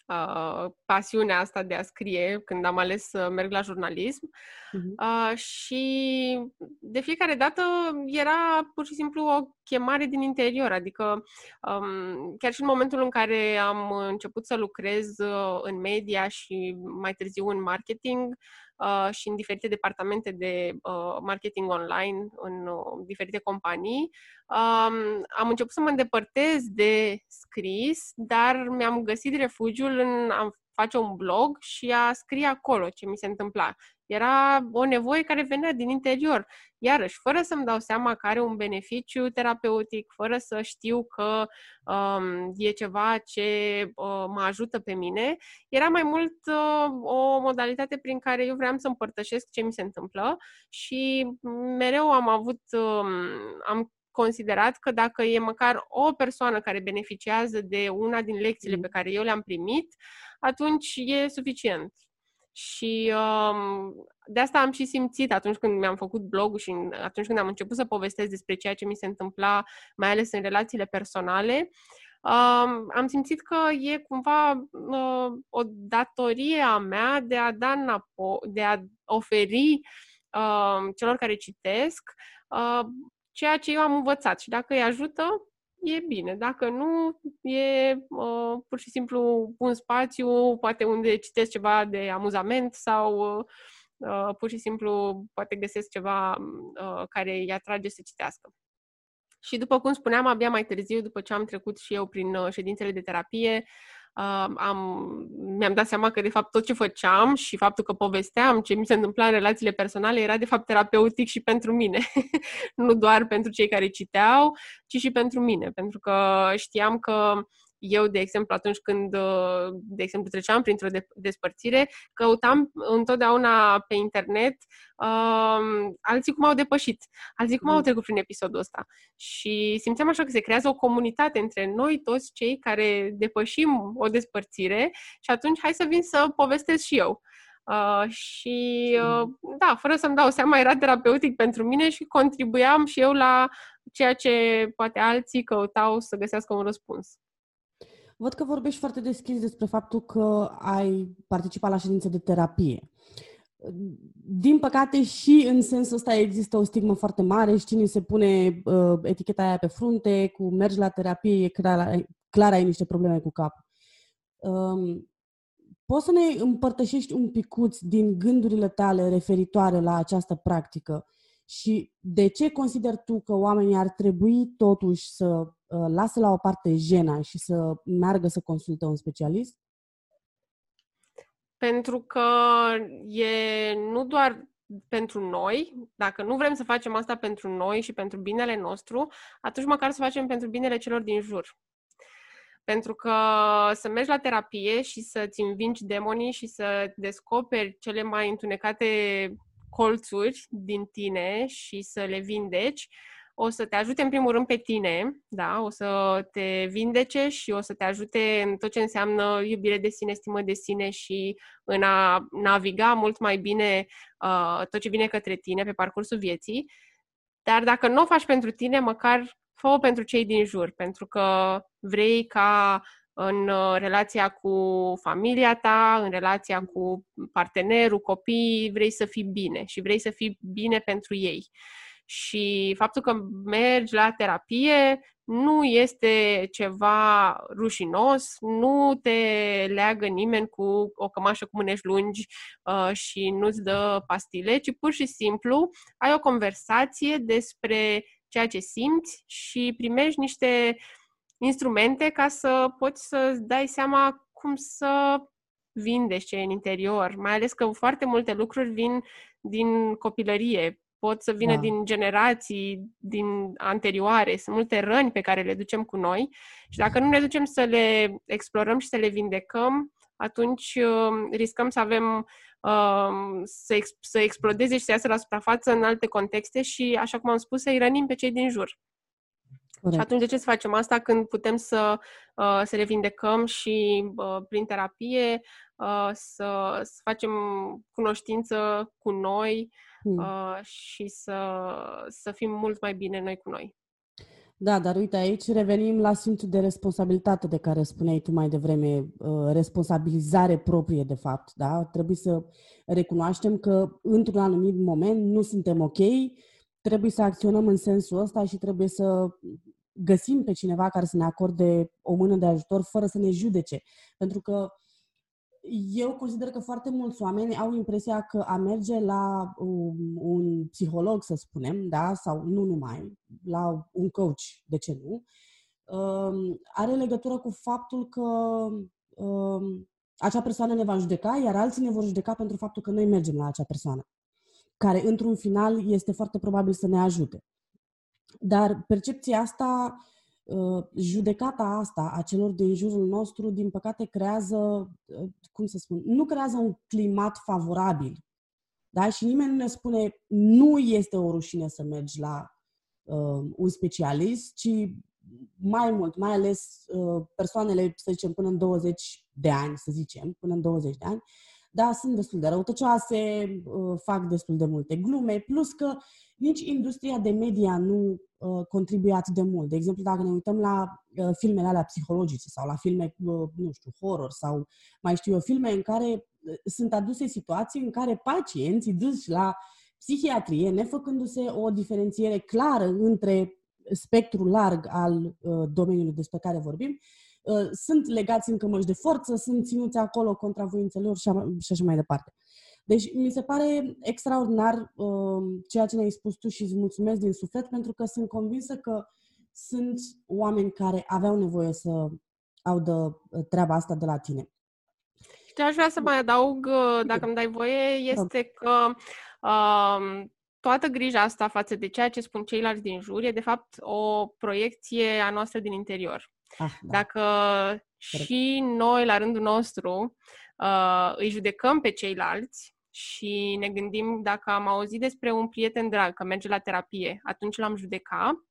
uh, pasiunea asta de a scrie când am ales să merg la jurnalism uh-huh. uh, și de fiecare dată era pur și simplu o chemare din interior, adică um, chiar și în momentul în care am început să lucrez uh, în media și mai târziu în marketing, uh, și în diferite departamente de uh, marketing online în uh, diferite companii. Um, am început să mă îndepărtez de scris, dar mi-am găsit refugiul în a face un blog și a scrie acolo ce mi se întâmpla. Era o nevoie care venea din interior. Iarăși, fără să-mi dau seama că are un beneficiu terapeutic, fără să știu că um, e ceva ce uh, mă ajută pe mine, era mai mult uh, o modalitate prin care eu vreau să împărtășesc ce mi se întâmplă și mereu am avut, um, am considerat că dacă e măcar o persoană care beneficiază de una din lecțiile pe care eu le-am primit, atunci e suficient. Și um, de asta am și simțit atunci când mi-am făcut blogul și atunci când am început să povestesc despre ceea ce mi se întâmpla, mai ales în relațiile personale, um, am simțit că e cumva uh, o datorie a mea de a da înapoi, de a oferi uh, celor care citesc uh, ceea ce eu am învățat. Și dacă îi ajută, e bine. Dacă nu, e uh, pur și simplu un spațiu, poate unde citesc ceva de amuzament sau uh, pur și simplu poate găsesc ceva uh, care îi atrage să citească. Și după cum spuneam, abia mai târziu, după ce am trecut și eu prin uh, ședințele de terapie, uh, am, mi-am dat seama că, de fapt, tot ce făceam și faptul că povesteam ce mi se întâmpla în relațiile personale era, de fapt, terapeutic și pentru mine. nu doar pentru cei care citeau, ci și pentru mine. Pentru că știam că eu, de exemplu, atunci când, uh, de exemplu, treceam printr-o despărțire, căutam întotdeauna pe internet uh, alții cum au depășit, alții cum au mm. trecut prin episodul ăsta. Și simțeam așa că se creează o comunitate între noi toți cei care depășim o despărțire și atunci hai să vin să povestesc și eu. Uh, și uh, da, fără să-mi dau seama, era terapeutic pentru mine și contribuiam și eu la ceea ce poate alții căutau să găsească un răspuns. Văd că vorbești foarte deschis despre faptul că ai participat la ședințe de terapie. din păcate și în sensul ăsta există o stigmă foarte mare și cine se pune uh, eticheta aia pe frunte, cu mergi la terapie, e clar, clar ai niște probleme cu cap. Um, poți să ne împărtășești un picuț din gândurile tale referitoare la această practică și de ce consider tu că oamenii ar trebui totuși să uh, lasă la o parte jena și să meargă să consulte un specialist? Pentru că e nu doar pentru noi, dacă nu vrem să facem asta pentru noi și pentru binele nostru, atunci măcar să facem pentru binele celor din jur. Pentru că să mergi la terapie și să-ți învingi demonii și să descoperi cele mai întunecate colțuri din tine și să le vindeci, o să te ajute în primul rând pe tine, da? o să te vindece și o să te ajute în tot ce înseamnă iubire de sine, stimă de sine și în a naviga mult mai bine uh, tot ce vine către tine pe parcursul vieții. Dar dacă nu o faci pentru tine, măcar fă-o pentru cei din jur, pentru că vrei ca în uh, relația cu familia ta, în relația cu partenerul, copiii, vrei să fii bine și vrei să fii bine pentru ei. Și faptul că mergi la terapie nu este ceva rușinos, nu te leagă nimeni cu o cămașă cu mânești lungi uh, și nu-ți dă pastile, ci pur și simplu ai o conversație despre ceea ce simți și primești niște instrumente ca să poți să dai seama cum să vindești ce în interior, mai ales că foarte multe lucruri vin din copilărie, pot să vină da. din generații din anterioare, sunt multe răni pe care le ducem cu noi și dacă nu ne ducem să le explorăm și să le vindecăm, atunci uh, riscăm să avem uh, să, ex- să explodeze și să iasă la suprafață în alte contexte și, așa cum am spus, să-i rănim pe cei din jur. Corect. Și atunci de ce să facem asta când putem să, uh, să le vindecăm și uh, prin terapie uh, să, să facem cunoștință cu noi hmm. uh, și să, să fim mult mai bine noi cu noi. Da, dar uite, aici revenim la simțul de responsabilitate de care spuneai tu mai devreme, uh, responsabilizare proprie, de fapt, da? Trebuie să recunoaștem că într-un anumit moment nu suntem ok, trebuie să acționăm în sensul ăsta și trebuie să găsim pe cineva care să ne acorde o mână de ajutor fără să ne judece. Pentru că eu consider că foarte mulți oameni au impresia că a merge la un, un psiholog, să spunem, da, sau nu numai, la un coach, de ce nu, um, are legătură cu faptul că um, acea persoană ne va judeca, iar alții ne vor judeca pentru faptul că noi mergem la acea persoană, care într-un final este foarte probabil să ne ajute. Dar percepția asta, uh, judecata asta a celor din jurul nostru, din păcate, creează, uh, cum să spun, nu creează un climat favorabil. Da? Și nimeni nu ne spune, nu este o rușine să mergi la uh, un specialist, ci mai mult, mai ales uh, persoanele, să zicem, până în 20 de ani, să zicem, până în 20 de ani, da, sunt destul de răutăcioase, uh, fac destul de multe glume, plus că nici industria de media nu uh, contribuie atât de mult. De exemplu, dacă ne uităm la uh, filmele alea psihologice sau la filme, uh, nu știu, horror sau mai știu eu, filme în care uh, sunt aduse situații în care pacienții duși la psihiatrie, nefăcându-se o diferențiere clară între spectrul larg al uh, domeniului despre care vorbim, uh, sunt legați în cămăși de forță, sunt ținuți acolo contra voințelor și, și așa mai departe. Deci mi se pare extraordinar uh, ceea ce ne-ai spus tu și îți mulțumesc din suflet pentru că sunt convinsă că sunt oameni care aveau nevoie să audă uh, treaba asta de la tine. Ce aș vrea să mai adaug, uh, dacă îmi dai voie, este că uh, toată grija asta față de ceea ce spun ceilalți din jur e, de fapt, o proiecție a noastră din interior. Ah, da. Dacă și noi, la rândul nostru, uh, îi judecăm pe ceilalți, și ne gândim dacă am auzit despre un prieten drag că merge la terapie, atunci l-am judeca.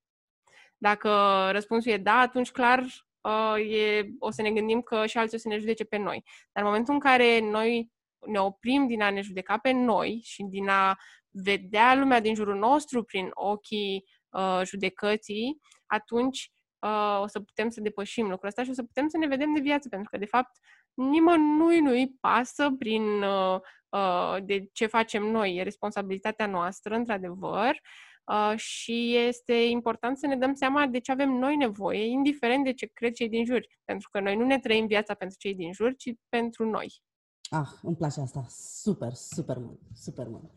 Dacă răspunsul e da, atunci clar uh, e, o să ne gândim că și alții o să ne judece pe noi. Dar în momentul în care noi ne oprim din a ne judeca pe noi și din a vedea lumea din jurul nostru prin ochii uh, judecății, atunci uh, o să putem să depășim lucrul ăsta și o să putem să ne vedem de viață, pentru că, de fapt, nimănui nu-i pasă prin uh, uh, de ce facem noi, e responsabilitatea noastră, într-adevăr, uh, și este important să ne dăm seama de ce avem noi nevoie, indiferent de ce cred cei din jur. Pentru că noi nu ne trăim viața pentru cei din jur, ci pentru noi. Ah, îmi place asta. Super, super mult, super mult.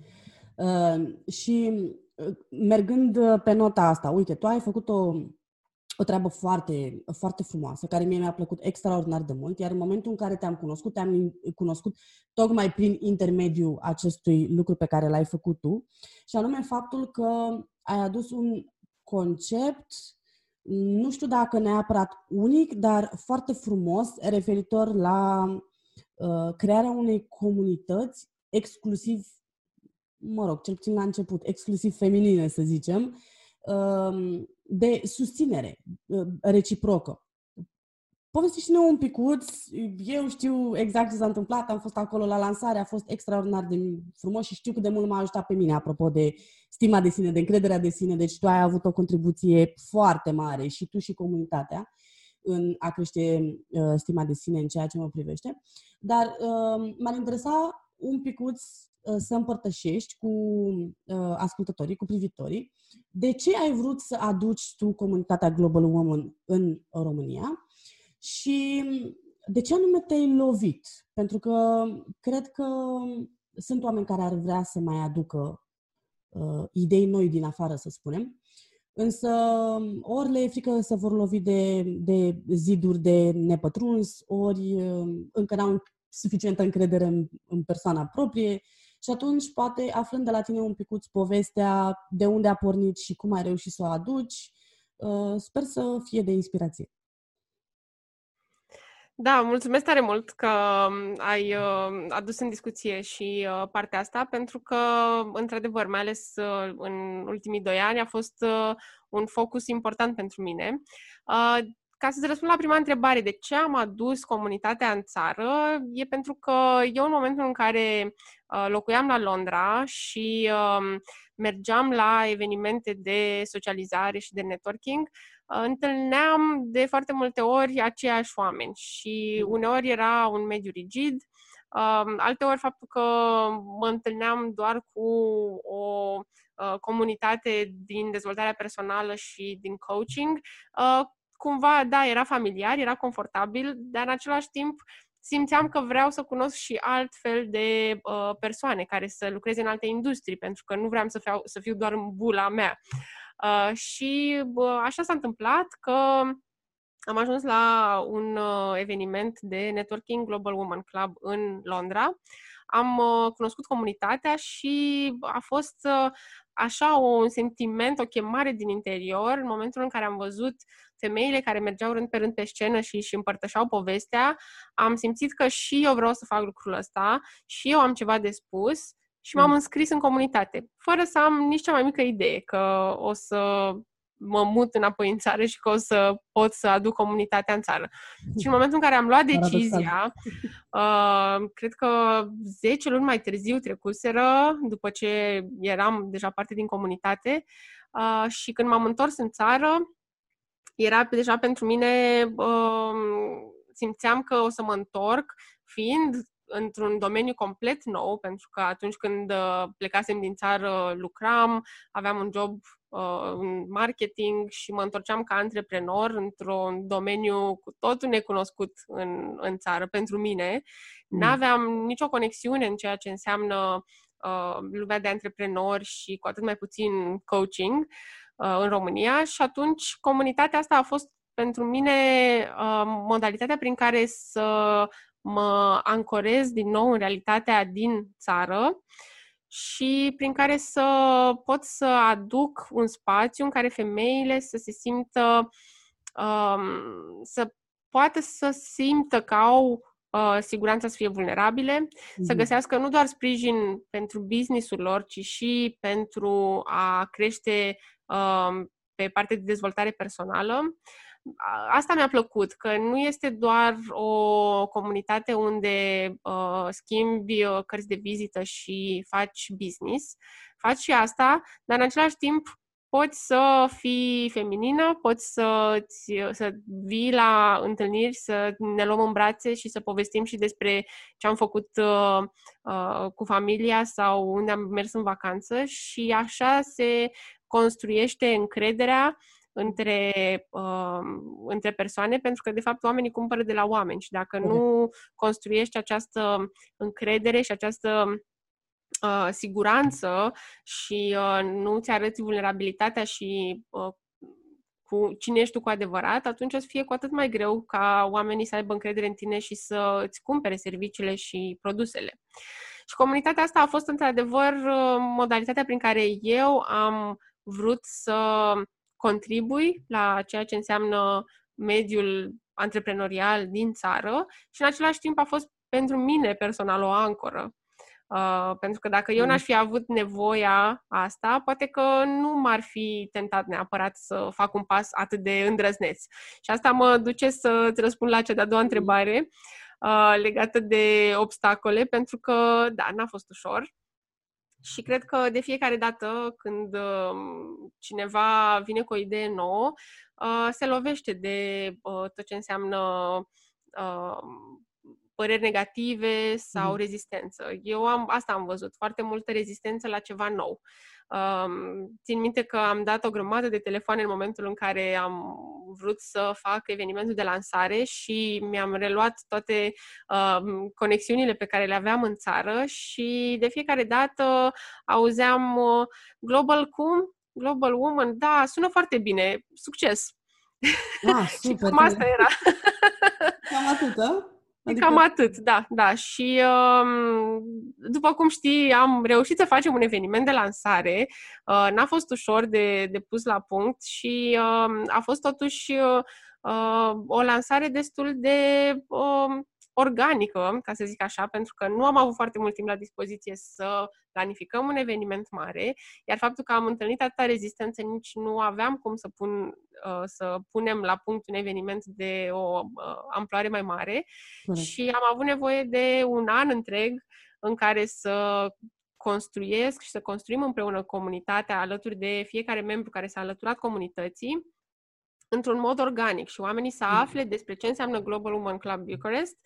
Uh, și uh, mergând uh, pe nota asta, uite, tu ai făcut o, o treabă foarte, foarte frumoasă, care mie mi-a plăcut extraordinar de mult, iar în momentul în care te-am cunoscut, te-am cunoscut tocmai prin intermediul acestui lucru pe care l-ai făcut tu, și anume faptul că ai adus un concept, nu știu dacă neapărat unic, dar foarte frumos, referitor la uh, crearea unei comunități exclusiv, mă rog, cel puțin la început, exclusiv feminine, să zicem, uh, de susținere uh, reciprocă. Povestește-ne un picuț, eu știu exact ce s-a întâmplat, am fost acolo la lansare, a fost extraordinar de frumos și știu cât de mult m-a ajutat pe mine, apropo de stima de sine, de încrederea de sine, deci tu ai avut o contribuție foarte mare și tu și comunitatea în a crește uh, stima de sine în ceea ce mă privește. Dar uh, m-ar interesa un picuț uh, să împărtășești cu uh, ascultătorii, cu privitorii, de ce ai vrut să aduci tu comunitatea Global Woman în România și de ce anume te-ai lovit? Pentru că cred că sunt oameni care ar vrea să mai aducă uh, idei noi din afară, să spunem, însă ori le e frică să vor lovi de, de ziduri de nepătruns, ori uh, încă n-au suficientă încredere în, în persoana proprie și atunci poate aflând de la tine un picuț povestea de unde a pornit și cum ai reușit să o aduci, uh, sper să fie de inspirație. Da, mulțumesc tare mult că um, ai uh, adus în discuție și uh, partea asta, pentru că, într-adevăr, mai ales uh, în ultimii doi ani, a fost un focus important pentru mine. Ca să-ți răspund la prima întrebare, de ce am adus comunitatea în țară, e pentru că eu în momentul în care locuiam la Londra și um, mergeam la evenimente de socializare și de networking, întâlneam de foarte multe ori aceiași oameni și uneori era un mediu rigid, alte ori faptul că mă întâlneam doar cu o comunitate din dezvoltarea personală și din coaching, cumva, da, era familiar, era confortabil, dar în același timp simțeam că vreau să cunosc și alt fel de uh, persoane care să lucreze în alte industrii, pentru că nu vreau să fiu, să fiu doar în bula mea. Uh, și uh, așa s-a întâmplat că am ajuns la un uh, eveniment de networking Global Woman Club în Londra. Am uh, cunoscut comunitatea și a fost uh, așa un sentiment, o chemare din interior în momentul în care am văzut femeile care mergeau rând pe rând pe scenă și își împărtășeau povestea, am simțit că și eu vreau să fac lucrul ăsta și eu am ceva de spus și m-am mm. înscris în comunitate, fără să am nici cea mai mică idee că o să mă mut înapoi în țară și că o să pot să aduc comunitatea în țară. Și în momentul în care am luat decizia, uh, cred că 10 luni mai târziu trecuseră, după ce eram deja parte din comunitate, uh, și când m-am întors în țară, era deja pentru mine, uh, simțeam că o să mă întorc, fiind într-un domeniu complet nou, pentru că atunci când uh, plecasem din țară lucram, aveam un job uh, în marketing și mă întorceam ca antreprenor într-un domeniu cu totul necunoscut în, în țară pentru mine. Mm. N-aveam nicio conexiune în ceea ce înseamnă uh, lumea de antreprenori și cu atât mai puțin coaching uh, în România și atunci comunitatea asta a fost pentru mine uh, modalitatea prin care să mă ancorez din nou în realitatea din țară și prin care să pot să aduc un spațiu în care femeile să se simtă, um, să poată să simtă că au uh, siguranța să fie vulnerabile, mm-hmm. să găsească nu doar sprijin pentru businessul lor, ci și pentru a crește uh, pe partea de dezvoltare personală. Asta mi-a plăcut, că nu este doar o comunitate unde uh, schimbi uh, cărți de vizită și faci business, faci și asta, dar în același timp poți să fii feminină, poți să, să vii la întâlniri, să ne luăm în brațe și să povestim și despre ce am făcut uh, uh, cu familia sau unde am mers în vacanță și așa se construiește încrederea între, uh, între persoane, pentru că, de fapt, oamenii cumpără de la oameni și dacă nu construiești această încredere și această uh, siguranță și uh, nu ți arăți vulnerabilitatea și uh, cu cine ești tu cu adevărat, atunci o să fie cu atât mai greu ca oamenii să aibă încredere în tine și să îți cumpere serviciile și produsele. Și comunitatea asta a fost într-adevăr uh, modalitatea prin care eu am vrut să contribui la ceea ce înseamnă mediul antreprenorial din țară și în același timp a fost pentru mine personal o ancoră. Uh, pentru că dacă eu mm. n-aș fi avut nevoia asta, poate că nu m-ar fi tentat neapărat să fac un pas atât de îndrăzneț. Și asta mă duce să-ți răspund la cea de-a doua mm. întrebare uh, legată de obstacole, pentru că, da, n-a fost ușor. Și cred că de fiecare dată când uh, cineva vine cu o idee nouă, uh, se lovește de uh, tot ce înseamnă uh, păreri negative sau mm. rezistență. Eu am asta am văzut, foarte multă rezistență la ceva nou. Um, țin minte că am dat o grămadă de telefoane în momentul în care am vrut să fac evenimentul de lansare și mi-am reluat toate uh, conexiunile pe care le aveam în țară și de fiecare dată auzeam uh, Global cum? Global Woman, da, sună foarte bine, succes! Ah, super, și cam asta era. Cam atât, Adică... Cam atât, da, da. Și um, după cum știi, am reușit să facem un eveniment de lansare. Uh, n-a fost ușor de, de pus la punct și um, a fost totuși uh, o lansare destul de um, organică, ca să zic așa, pentru că nu am avut foarte mult timp la dispoziție să planificăm un eveniment mare, iar faptul că am întâlnit atâta rezistență, nici nu aveam cum să, pun, uh, să punem la punct un eveniment de o uh, amploare mai mare Bine. și am avut nevoie de un an întreg în care să construiesc și să construim împreună comunitatea alături de fiecare membru care s-a alăturat comunității într-un mod organic și oamenii să mm. afle despre ce înseamnă Global Women Club Bucharest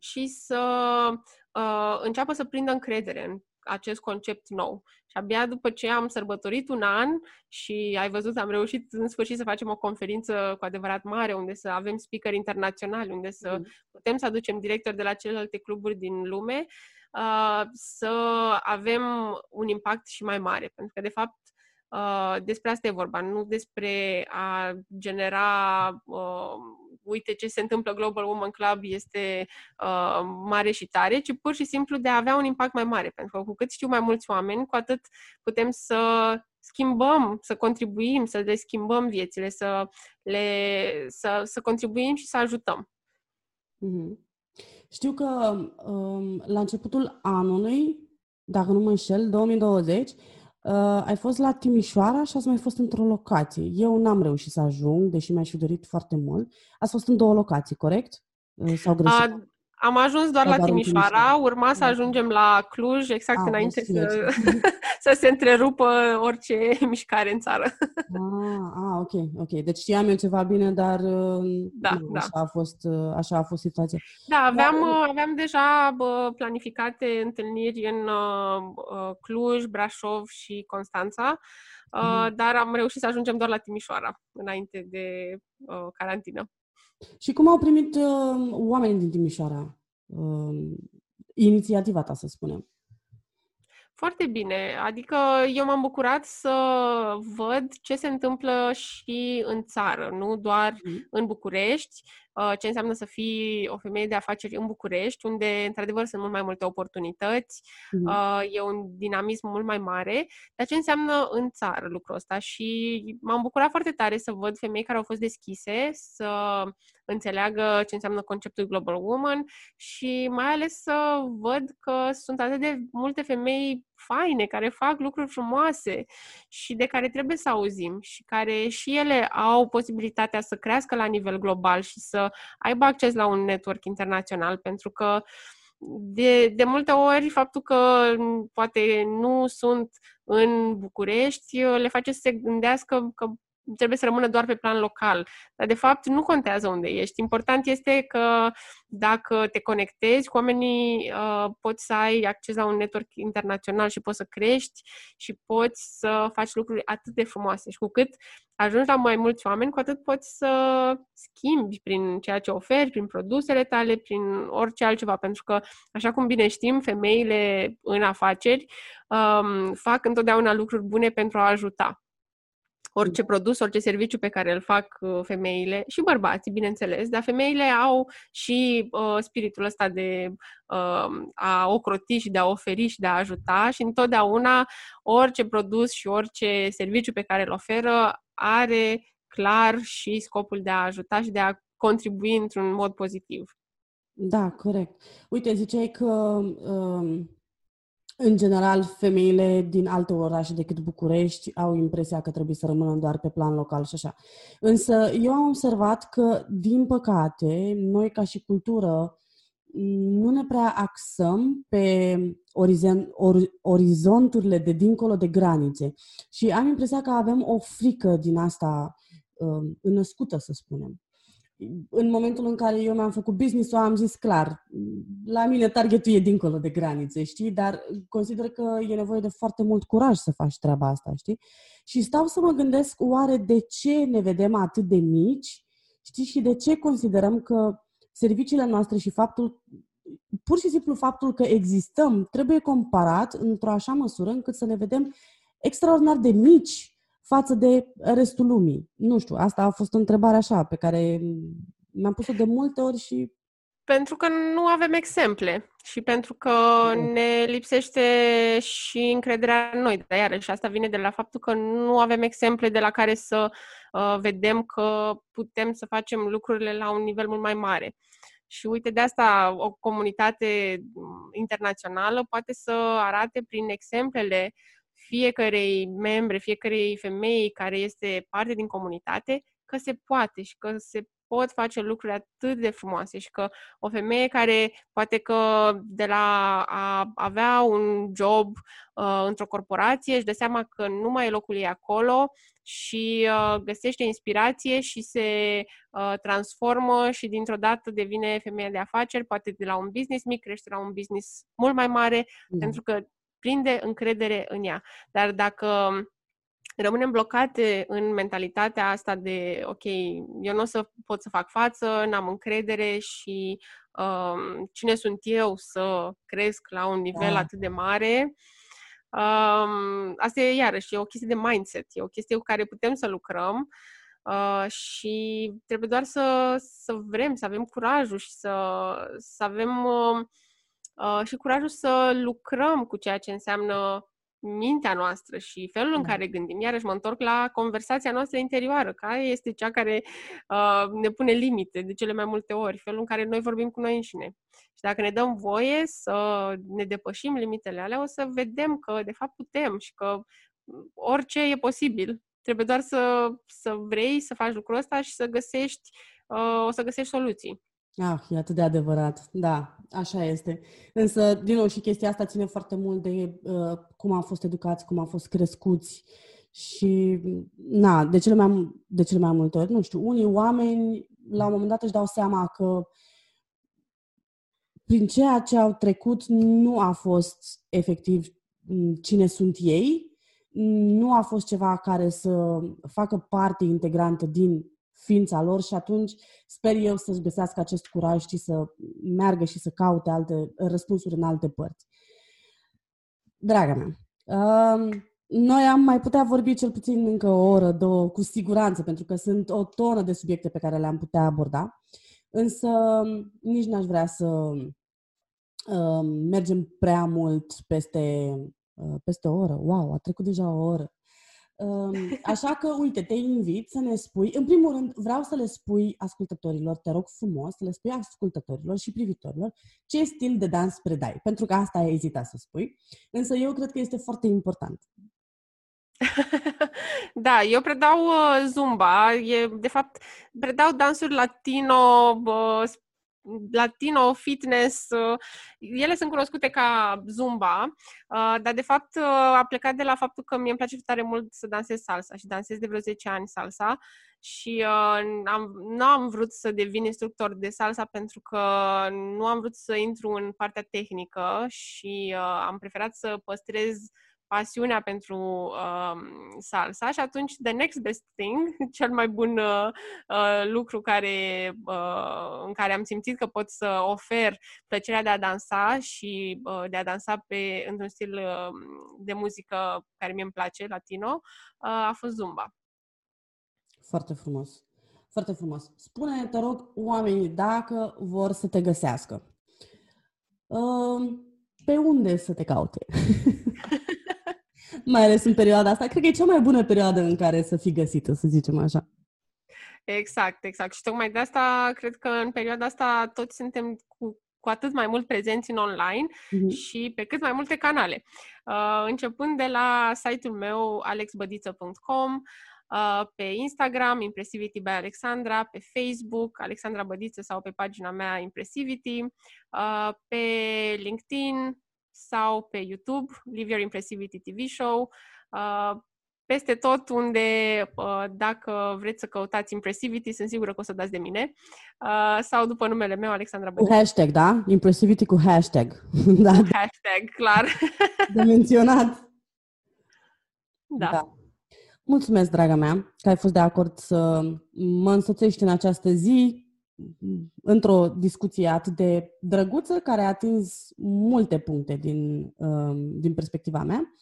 și să uh, înceapă să prindă încredere în acest concept nou. Și abia după ce am sărbătorit un an și ai văzut, am reușit în sfârșit să facem o conferință cu adevărat mare, unde să avem speaker internaționali, unde să mm. putem să aducem directori de la celelalte cluburi din lume, uh, să avem un impact și mai mare. Pentru că, de fapt, Uh, despre asta e vorba, nu despre a genera, uh, uite ce se întâmplă Global Woman Club este uh, mare și tare, ci pur și simplu de a avea un impact mai mare, pentru că cu cât știu mai mulți oameni, cu atât putem să schimbăm, să contribuim, să le schimbăm viețile, să, le, să, să contribuim și să ajutăm. Mm-hmm. Știu că um, la începutul anului, dacă nu mă înșel, 2020, Uh, ai fost la Timișoara și ați mai fost într-o locație. Eu n-am reușit să ajung, deși mi-aș fi dorit foarte mult. Ați fost în două locații, corect? Uh, sau greșit? A, am ajuns doar la Timișoara, Timișoara, urma să da. ajungem la Cluj exact a, înainte să, să se întrerupă orice mișcare în țară. Ah, ah, ok, ok. Deci știam eu ceva bine, dar uh, da, nu, da. Așa, a fost, uh, așa a fost situația. Da, aveam, dar... Uh, aveam deja planificate întâlniri în Cluj, Brașov și Constanța, mm. dar am reușit să ajungem doar la Timișoara înainte de carantină. Și cum au primit uh, oamenii din Timișoara uh, inițiativa ta, să spunem? Foarte bine. Adică eu m-am bucurat să văd ce se întâmplă și în țară, nu doar mm. în București, uh, ce înseamnă să fii o femeie de afaceri în București, unde, într-adevăr, sunt mult mai multe oportunități, mm. e un dinamism mult mai mare, dar ce înseamnă în țară lucrul ăsta. Și m-am bucurat foarte tare să văd femei care au fost deschise, să înțeleagă ce înseamnă conceptul Global Woman și mai ales să văd că sunt atât de multe femei faine, care fac lucruri frumoase și de care trebuie să auzim și care și ele au posibilitatea să crească la nivel global și să aibă acces la un network internațional, pentru că de, de multe ori faptul că m, poate nu sunt în București uh, le face să se gândească că trebuie să rămână doar pe plan local. Dar, de fapt, nu contează unde ești. Important este că dacă te conectezi cu oamenii, uh, poți să ai acces la un network internațional și poți să crești și poți să faci lucruri atât de frumoase. Și cu cât ajungi la mai mulți oameni, cu atât poți să schimbi prin ceea ce oferi, prin produsele tale, prin orice altceva. Pentru că, așa cum bine știm, femeile în afaceri um, fac întotdeauna lucruri bune pentru a ajuta orice produs, orice serviciu pe care îl fac uh, femeile și bărbații, bineînțeles, dar femeile au și uh, spiritul ăsta de uh, a ocroti și de a oferi și de a ajuta și întotdeauna orice produs și orice serviciu pe care îl oferă are clar și scopul de a ajuta și de a contribui într-un mod pozitiv. Da, corect. Uite, ziceai că um, în general, femeile din alte orașe decât București au impresia că trebuie să rămână doar pe plan local și așa. Însă eu am observat că, din păcate, noi ca și cultură nu ne prea axăm pe orizen, or, orizonturile de dincolo de granițe. Și am impresia că avem o frică din asta uh, înnăscută, să spunem în momentul în care eu mi-am făcut business-ul, am zis clar, la mine targetul e dincolo de granițe, știi? Dar consider că e nevoie de foarte mult curaj să faci treaba asta, știi? Și stau să mă gândesc, oare de ce ne vedem atât de mici, știi? Și de ce considerăm că serviciile noastre și faptul, pur și simplu faptul că existăm, trebuie comparat într-o așa măsură încât să ne vedem extraordinar de mici față de restul lumii? Nu știu, asta a fost o întrebare așa pe care mi-am pus-o de multe ori și... Pentru că nu avem exemple și pentru că ne lipsește și încrederea în noi. Dar iarăși asta vine de la faptul că nu avem exemple de la care să uh, vedem că putem să facem lucrurile la un nivel mult mai mare. Și uite, de asta o comunitate internațională poate să arate prin exemplele fiecarei membre, fiecarei femei care este parte din comunitate, că se poate și că se pot face lucruri atât de frumoase și că o femeie care poate că de la a avea un job uh, într-o corporație își dă seama că nu mai e locul ei acolo și uh, găsește inspirație și se uh, transformă și dintr-o dată devine femeie de afaceri, poate de la un business mic crește la un business mult mai mare, mm. pentru că prinde încredere în ea. Dar dacă rămânem blocate în mentalitatea asta de, ok, eu nu o să pot să fac față, n-am încredere și um, cine sunt eu să cresc la un nivel da. atât de mare, um, asta e iarăși, e o chestie de mindset, e o chestie cu care putem să lucrăm uh, și trebuie doar să, să vrem, să avem curajul și să, să avem uh, Uh, și curajul să lucrăm cu ceea ce înseamnă mintea noastră și felul în da. care gândim. Iarăși mă întorc la conversația noastră interioară, care este cea care uh, ne pune limite de cele mai multe ori, felul în care noi vorbim cu noi înșine. Și dacă ne dăm voie să ne depășim limitele alea, o să vedem că de fapt putem și că orice e posibil. Trebuie doar să, să vrei să faci lucrul ăsta și să găsești, uh, o să găsești soluții. Ah, e atât de adevărat. Da, așa este. Însă, din nou, și chestia asta ține foarte mult de uh, cum am fost educați, cum am fost crescuți și, na, de cele, mai, de cele mai multe ori, nu știu, unii oameni la un moment dat își dau seama că prin ceea ce au trecut nu a fost efectiv mm, cine sunt ei, nu a fost ceva care să facă parte integrantă din ființa lor și atunci sper eu să-și găsească acest curaj și să meargă și să caute alte răspunsuri în alte părți. Draga mea, um, noi am mai putea vorbi cel puțin încă o oră, două, cu siguranță, pentru că sunt o tonă de subiecte pe care le-am putea aborda, însă nici n-aș vrea să um, mergem prea mult peste, uh, peste o oră. Wow, a trecut deja o oră. Așa că, uite, te invit să ne spui, în primul rând, vreau să le spui ascultătorilor, te rog frumos, să le spui ascultătorilor și privitorilor ce stil de dans predai, pentru că asta ai ezitat să spui, însă eu cred că este foarte important. da, eu predau uh, zumba, e, de fapt, predau dansuri latino, uh, latino, fitness, uh, ele sunt cunoscute ca zumba, uh, dar de fapt uh, a plecat de la faptul că mie îmi place tare mult să dansez salsa și dansez de vreo 10 ani salsa și uh, am, nu am vrut să devin instructor de salsa pentru că nu am vrut să intru în partea tehnică și uh, am preferat să păstrez pasiunea pentru uh, salsa și atunci the next best thing, cel mai bun uh, uh, lucru care, uh, în care am simțit că pot să ofer plăcerea de a dansa și uh, de a dansa pe, într-un stil uh, de muzică care mi-e place, latino, uh, a fost zumba. Foarte frumos. Foarte frumos. Spune, te rog, oamenii, dacă vor să te găsească, uh, pe unde să te caute? mai ales în perioada asta. Cred că e cea mai bună perioadă în care să fii găsită, să zicem așa. Exact, exact. Și tocmai de asta cred că în perioada asta toți suntem cu, cu atât mai mult prezenți în online mm-hmm. și pe cât mai multe canale. Uh, începând de la site-ul meu alexbădiță.com, uh, pe Instagram, Impressivity by Alexandra, pe Facebook, Alexandra Bădiță sau pe pagina mea Impressivity, uh, pe LinkedIn, sau pe YouTube, Live Your Impressivity TV Show, uh, peste tot unde, uh, dacă vreți să căutați Impressivity, sunt sigură că o să dați de mine, uh, sau după numele meu, Alexandra Bădiță. Cu hashtag, da? Impressivity cu hashtag. da. Cu hashtag, clar. De menționat. Da. da. Mulțumesc, draga mea, că ai fost de acord să mă însoțești în această zi într-o discuție atât de drăguță, care a atins multe puncte din, um, din perspectiva mea.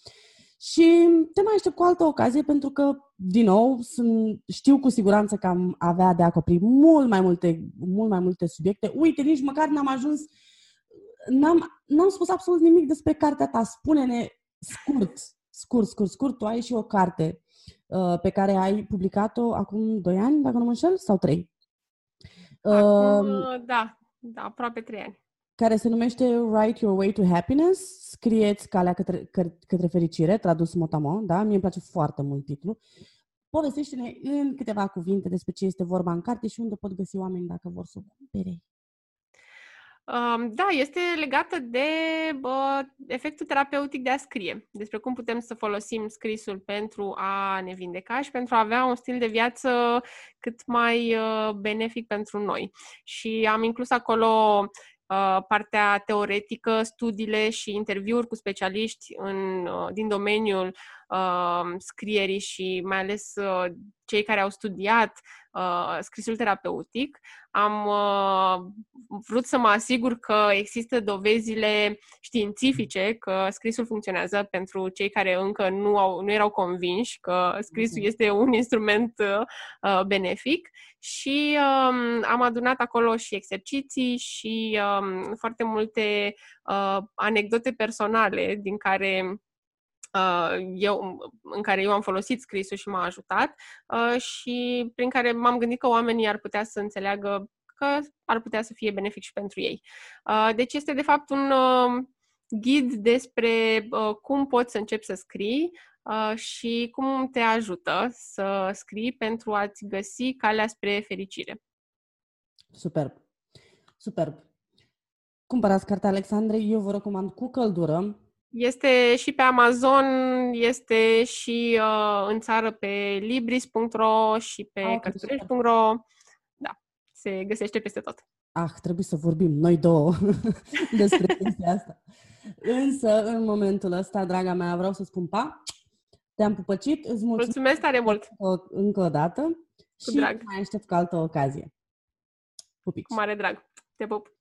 Și te mai aștept cu altă ocazie pentru că, din nou, sunt, știu cu siguranță că am avea de acoperi mult mai multe, mult mai multe subiecte. Uite, nici măcar n-am ajuns, n-am, n-am spus absolut nimic despre cartea ta. Spune-ne scurt, scurt, scurt, scurt. Tu ai și o carte uh, pe care ai publicat-o acum 2 ani, dacă nu mă înșel, sau 3? Acum, uh, da, da, aproape trei ani. Care se numește Write Your Way to Happiness, scrieți calea către, către fericire, tradus motamo, da? Mie îmi place foarte mult titlul. Povestește-ne în câteva cuvinte despre ce este vorba în carte și unde pot găsi oameni dacă vor să o cumpere. Da, este legată de bă, efectul terapeutic de a scrie, despre cum putem să folosim scrisul pentru a ne vindeca și pentru a avea un stil de viață cât mai uh, benefic pentru noi. Și am inclus acolo Uh, partea teoretică, studiile și interviuri cu specialiști în, uh, din domeniul uh, scrierii și mai ales uh, cei care au studiat uh, scrisul terapeutic. Am uh, vrut să mă asigur că există dovezile științifice că scrisul funcționează pentru cei care încă nu, au, nu erau convinși că scrisul mhm. este un instrument uh, benefic și um, am adunat acolo și exerciții și um, foarte multe uh, anecdote personale din care uh, eu, în care eu am folosit scrisul și m-a ajutat uh, și prin care m-am gândit că oamenii ar putea să înțeleagă că ar putea să fie benefic și pentru ei. Uh, deci este de fapt un uh, ghid despre uh, cum poți să începi să scrii uh, și cum te ajută să scrii pentru a-ți găsi calea spre fericire. Superb. Superb. Cumpărați cartea Alexandrei, eu vă recomand cu căldură. Este și pe Amazon, este și uh, în țară pe libris.ro și pe ah, cărturești.ro. Da, se găsește peste tot. Ah, trebuie să vorbim noi două despre chestia asta. Însă, în momentul ăsta, draga mea, vreau să spun pa, te-am pupăcit, îți mulțumesc, mulțumesc tare mult! Încă o dată cu și drag. mai aștept cu altă ocazie. Pupici! Cu mare drag! Te pup!